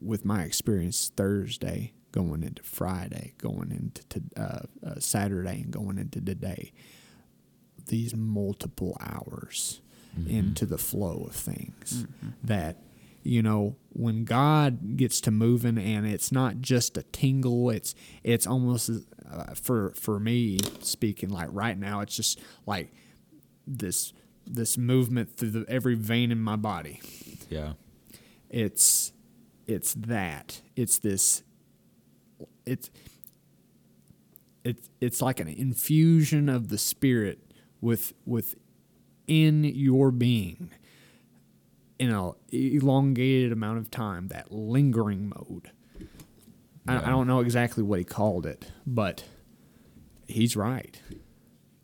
with my experience, Thursday going into Friday, going into to, uh, uh, Saturday, and going into today, these multiple hours into the flow of things that you know when god gets to moving and it's not just a tingle it's it's almost uh, for for me speaking like right now it's just like this this movement through the, every vein in my body. Yeah. it's it's that. It's this it's it's it's like an infusion of the spirit with within your being in a elongated amount of time that lingering mode I, I don't know exactly what he called it but he's right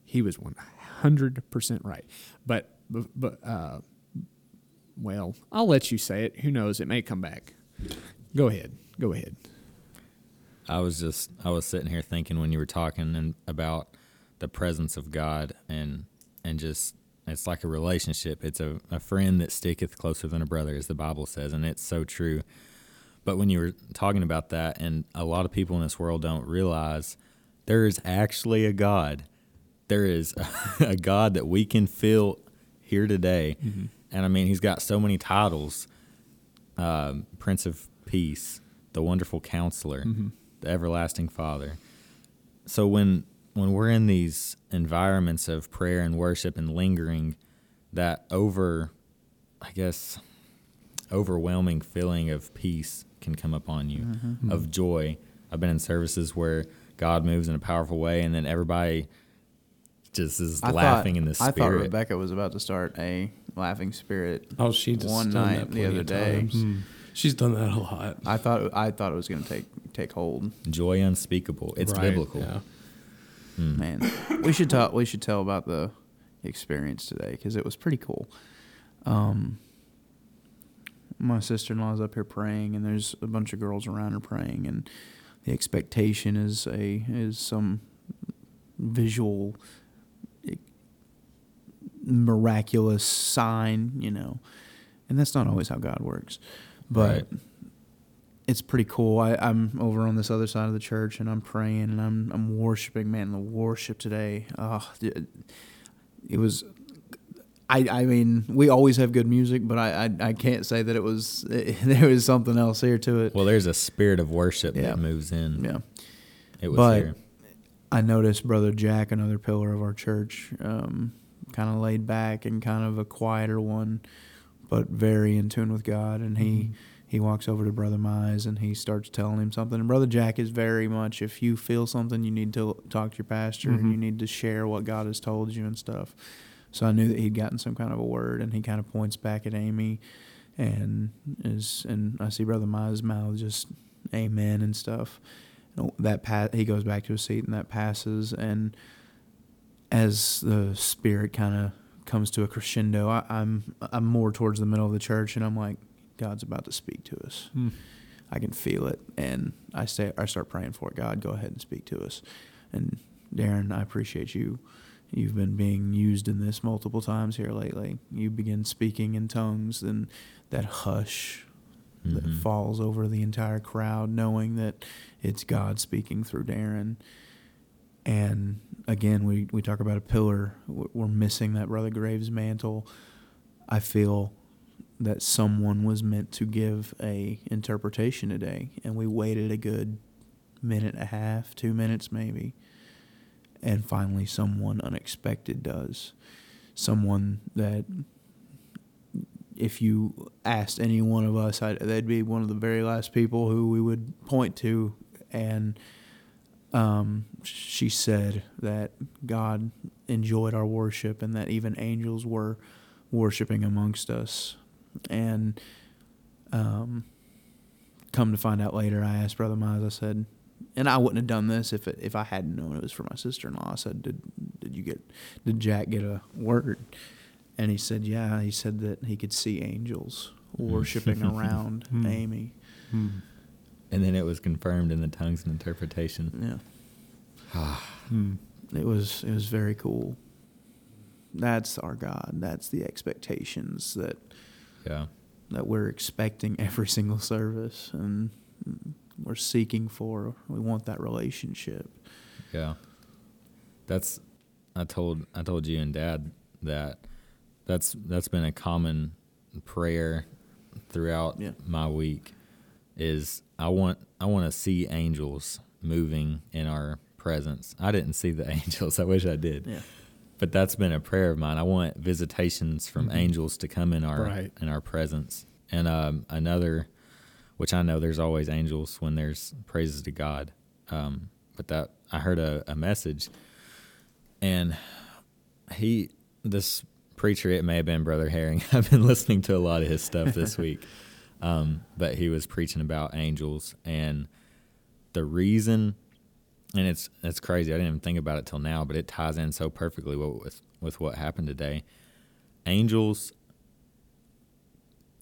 he was 100% right but but, but uh well, I'll let you say it. Who knows? It may come back. Go ahead. Go ahead. I was just I was sitting here thinking when you were talking and about the presence of God and and just it's like a relationship. It's a, a friend that sticketh closer than a brother, as the Bible says, and it's so true. But when you were talking about that, and a lot of people in this world don't realize there is actually a God. There is a God that we can feel here today. And I mean, he's got so many titles um, Prince of Peace, the Wonderful Counselor, the Everlasting Father. So when when we're in these environments of prayer and worship and lingering, that over, I guess, overwhelming feeling of peace can come upon you, mm-hmm. of joy. I've been in services where God moves in a powerful way, and then everybody just is I laughing thought, in the spirit. I thought. Rebecca was about to start a laughing spirit. Oh, she just One night the other day. times. Hmm. She's done that a lot. I thought I thought it was going to take take hold. joy unspeakable. It's Right, biblical. Yeah. Man, we should talk. We should tell about the experience today because it was pretty cool. Um, my sister in law's up here praying, and there's a bunch of girls around her praying, and the expectation is a is some visual miraculous sign, you know, and that's not always how God works, but Right. it's pretty cool. I, I'm over on this other side of the church and I'm praying and I'm I'm worshiping. Man, the worship today, oh, it, it was. I, I mean, we always have good music, but I, I, I can't say that it was there was something else here to it. Well, there's a spirit of worship Yeah. that moves in. yeah, It was But- there. I noticed Brother Jack, another pillar of our church, um, kind of laid back and kind of a quieter one, but very in tune with God. And he mm-hmm. he walks over to Brother Mize and he starts telling him something. And Brother Jack is very much if you feel something, you need to talk to your pastor and you mm-hmm. need to share what God has told you and stuff. So I knew that he'd gotten some kind of a word, and he kind of points back at Amy, and is and I see Brother Mize's mouth just amen and stuff. And that pa- he goes back to his seat, and that passes. And as the spirit kind of comes to a crescendo, I, I'm I'm more towards the middle of the church, and I'm like, God's about to speak to us. Hmm. I can feel it, and I say I start praying for it. God, go ahead and speak to us. And Darren, I appreciate you. You've been being used in this multiple times here lately. You begin speaking in tongues, and that hush that Mhm. falls over the entire crowd, knowing that it's God speaking through Darren. And again, we, we talk about a pillar. We're missing that Brother Graves mantle. I feel that someone was meant to give a interpretation today, and we waited a good minute and a half, two minutes maybe, and finally someone unexpected does. Someone that, if you asked any one of us, I, they'd be one of the very last people who we would point to, and um, she said that God enjoyed our worship and that even angels were worshiping amongst us. And um, come to find out later, I asked Brother Mize, I said, and I wouldn't have done this if it, if I hadn't known it was for my sister in law. I said, did did you get did Jack get a word? And he said, yeah. He said that he could see angels worshiping around Hmm. Amy. And then it was confirmed in the tongues and interpretation. Yeah. Hmm. It was it was very cool. That's our God. That's the expectations that Yeah. that we're expecting every single service and we're seeking for. We want that relationship. Yeah. That's I told I told you and dad that that's that's been a common prayer throughout Yeah. my week is I want I want to see angels moving in our presence. I didn't see the angels. I wish I did. Yeah. But that's been a prayer of mine. I want visitations from angels to come in our Right. in our presence. And um, another, which I know there's always angels when there's praises to God. Um, but that I heard a, a message, and he this preacher it may have been Brother Herring. I've been listening to a lot of his stuff this week, um, but he was preaching about angels and the reason and it's it's crazy. I didn't even think about it till now, but it ties in so perfectly with with, what happened today. Angels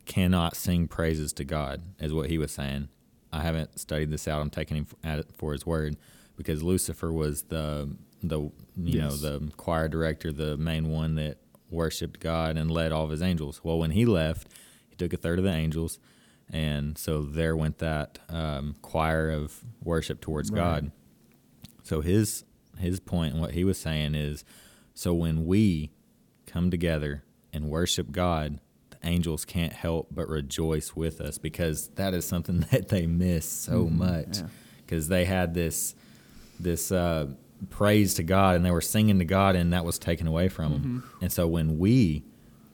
cannot sing praises to God, is what he was saying. I haven't studied this out. I'm taking him at it for his word because Lucifer was the the you Yes. know the choir director, the main one that worshipped God and led all of his angels. Well, when he left, he took a third of the angels, and so there went that um, choir of worship towards Right. God. So his his point and what he was saying is, so when we come together and worship God, the angels can't help but rejoice with us because that is something that they miss so much yeah. because they had this this uh, praise to God and they were singing to God and that was taken away from them. And so when we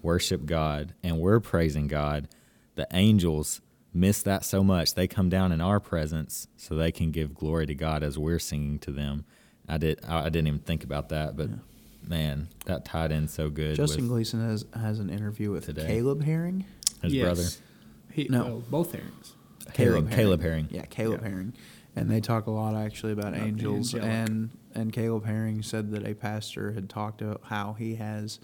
worship God and we're praising God, the angels miss that so much. They come down in our presence so they can give glory to God as we're singing to them. I did. I I didn't even think about that, but man, that tied in so good. Justin Gleason has has an interview with Today. Caleb Herring. his Yes. brother, He, No. well, both herrings. Caleb. Caleb Herring. Yeah, Caleb Yeah. Herring. And they talk a lot actually about About angels. angelic. And and Caleb Herring said that a pastor had talked about how he has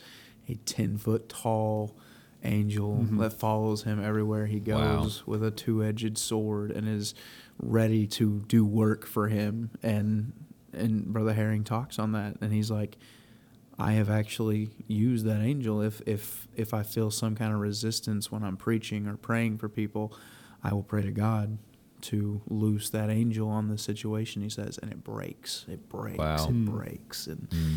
a ten foot tall angel Mm-hmm. that follows him everywhere he Wow. goes with a two edged sword and is ready to do work for him. And and Brother Herring talks on that and he's like I have actually used that angel if if if I feel some kind of resistance when I'm preaching or praying for people, I will pray to God to loose that angel on the situation. He says, and it breaks, it breaks, Wow. it Hmm. breaks, and Mm.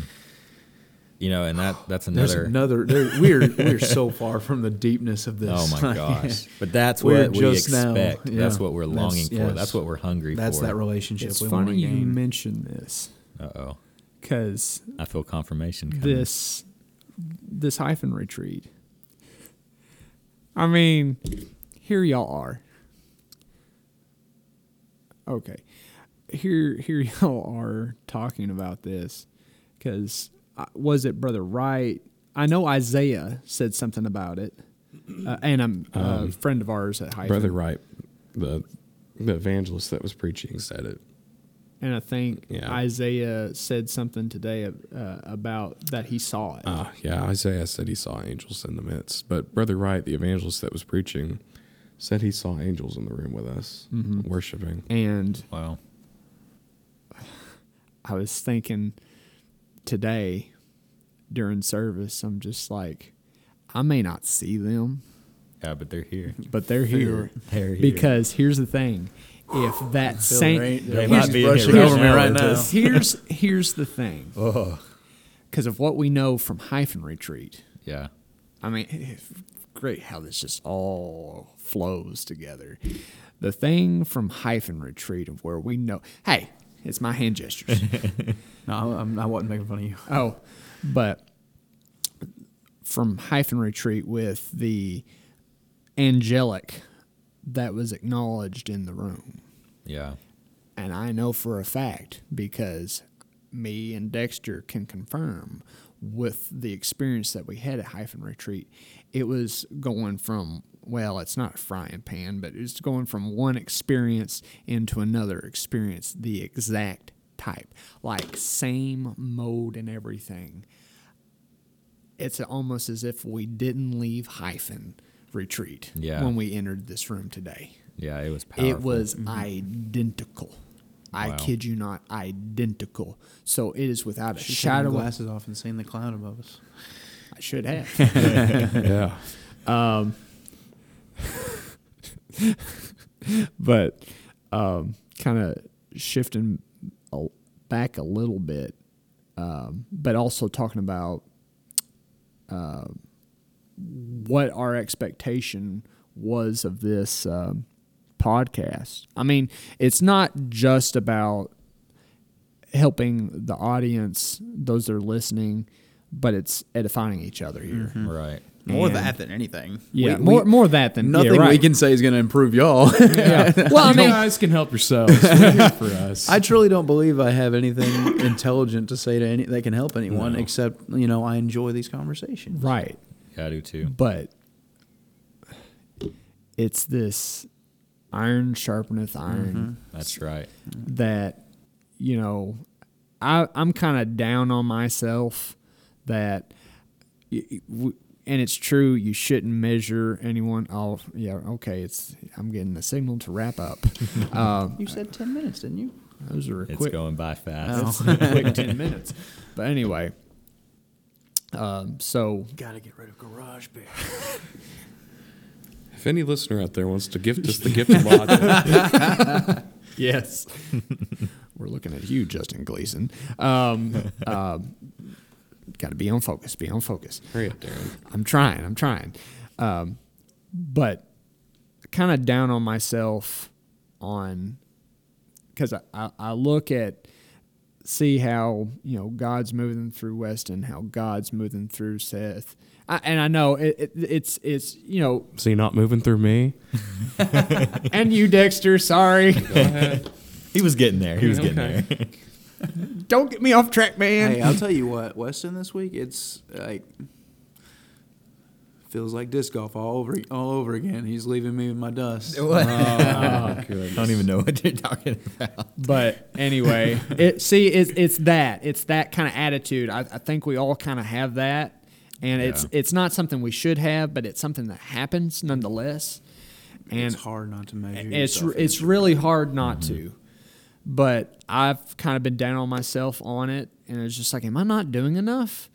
You know, and that that's there's another. another. we're we're so far from the deepness of this. Oh my gosh! But that's We're what we just now- expect. yeah. That's what we're That's- longing for. yes. That's what we're hungry That's for. That's that relationship It's we funny to you gain. mention this Uh oh. because I feel confirmation coming. this this hyphen retreat. I mean, here y'all are. Okay, here here y'all are talking about this because was it brother Wright? I know Isaiah said something about it, uh, and I'm a friend of ours at hyphen. Brother Wright, the the evangelist that was preaching, said it. And I think Yeah. Isaiah said something today uh, about that he saw it. Uh, yeah, Isaiah said he saw angels in the midst. But Brother Wright, the evangelist that was preaching, said he saw angels in the room with us, worshiping. and wow. I was thinking today during service, I'm just like, I may not see them, Yeah, but they're here. but they're here. They're here. Because here's the thing. If that Feel same right- They the might be in brushing here over me right now. here's here's the thing. Oh. Because of what we know from hyphen retreat. Yeah. I mean, great how this just all flows together. The thing from hyphen retreat of where we know, hey, it's my hand gestures. No, I'm, I wasn't making fun of you. oh, but from hyphen retreat with the angelic that was acknowledged in the room. Yeah. And I know for a fact because me and Dexter can confirm with the experience that we had at Hyphen Retreat, it was going from, well, it's not a frying pan, but it's going from one experience into another experience, the exact type, like same mode and everything. It's almost as if we didn't leave Hyphen Retreat Yeah. when we entered this room today. Yeah. It was powerful. It was identical. I kid you not, identical. So it is without a Should have shadow. taken of glasses off and seen the cloud above us. I should have. yeah. um, but um, kind of shifting back a little bit, um, but also talking about uh, what our expectation was of this um, podcast. I mean, it's not just about helping the audience, those that are listening, but it's edifying each other here. right. More that than anything. Yeah, We- more we- more that than Nothing yeah, right. we can say is going to improve y'all. Yeah. Well, I you mean, guys can help yourselves. We're here for us. I truly don't believe I have anything intelligent to say to any that can help anyone, No. except you know I enjoy these conversations. right, Yeah, I do too. but it's this iron sharpeneth iron mm-hmm. That's right. that you know I I'm kind of down on myself that y- y- w- and it's true you shouldn't measure anyone oh yeah okay it's I'm getting the signal to wrap up um, You said ten minutes, didn't you? those are It's quick going by fast. that's a quick 10 minutes but anyway um, so Got to get rid of GarageBand. if any listener out there wants to gift us the gift of logic, Yes. We're looking at you, Justin Gleason. Um, um, Got to be on focus. Be on focus. hurry up, Darren. I'm trying. I'm trying. Um, but kind of down on myself on because I, I, I look at see how you know God's moving through Weston, how God's moving through Seth, I, and I know it, it, it's it's you know So you're not moving through me? and you Dexter, sorry, He was getting there. He was getting there. don't get me off track, man. Hey, I'll tell you what, Weston this week it's like feels like disc golf all over all over again. He's leaving me with my dust. Oh, I don't even know what you're talking about. But anyway, it see it's it's that it's that kind of attitude. I, I think we all kind of have that, and it's Yeah. it's not something we should have, but it's something that happens nonetheless. And it's hard not to measure. it's yourself it's really hard not to. But I've kind of been down on myself on it, and it's just like, am I not doing enough?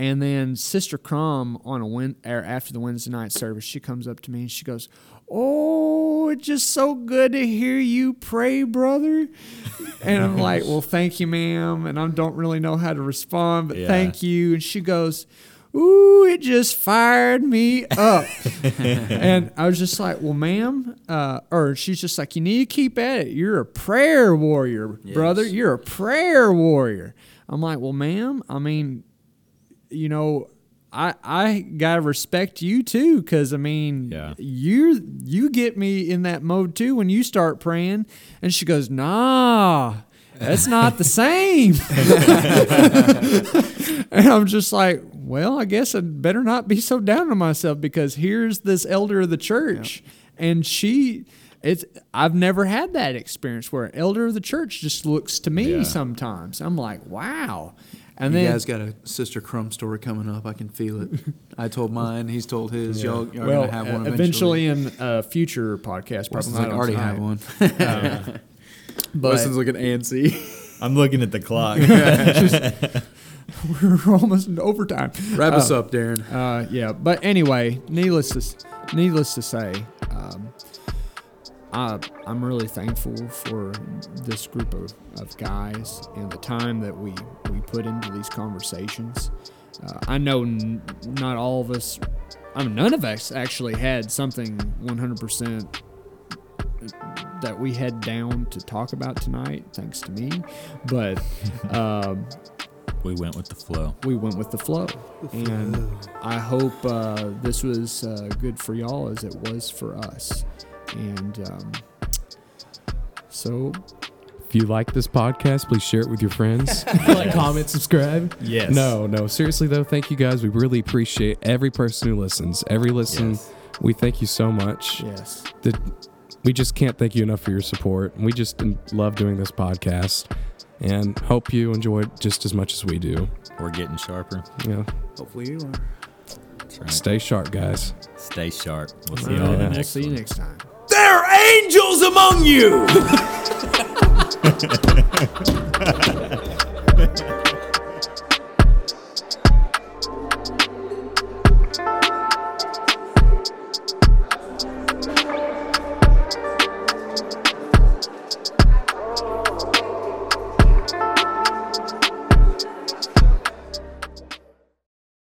And then Sister Crum on a win or er, after the Wednesday night service, she comes up to me and she goes, "Oh, it's just so good to hear you pray, brother." And I'm like, "Well, thank you, ma'am." And I don't really know how to respond, but Yeah. thank you. And she goes, ooh, it just fired me up. and I was just like, well, ma'am, uh, or she's just like, you need to keep at it. You're a prayer warrior, brother. You're a prayer warrior. I'm like, well, ma'am, I mean, you know, I I gotta respect you too, because I mean, Yeah. you you get me in that mode too when you start praying. And she goes, Nah, that's not the same. and I'm just like, Well, I guess I'd better not be so down on myself because here's this elder of the church, and she. It's I've never had that experience where an elder of the church just looks to me Yeah. sometimes. I'm like, wow. And you then guys got a Sister Crumb story coming up. I can feel it. I told mine. He's told his. Y'all, y'all well, gonna have one uh, eventually. in a future podcast. Probably Preston's like, I already tonight. have one. But Preston's looking antsy. I'm looking at the clock. we're almost in overtime. Wrap us up, Darren. Uh, yeah, but anyway, needless to s- needless to say, um, I, I'm really thankful for this group of, of guys and the time that we, we put into these conversations. Uh, I know n- not all of us, I mean, none of us actually had something 100% that we had down to talk about tonight, thanks to me. But um, we went with the flow. we went with the flow. And I hope uh, this was uh, good for y'all as it was for us. And um, so, If you like this podcast, please share it with your friends. like, comment, subscribe. Yes. No, no. Seriously though, thank you guys. We really appreciate every person who listens. Every listen, Yes. we thank you so much. yes. That we just can't thank you enough for your support. We just love doing this podcast, and hope you enjoy it just as much as we do. We're getting sharper. Yeah. Hopefully you are. Right. Stay sharp, guys. Stay sharp. We'll see y'all in the we'll next see you next time. There are angels among you.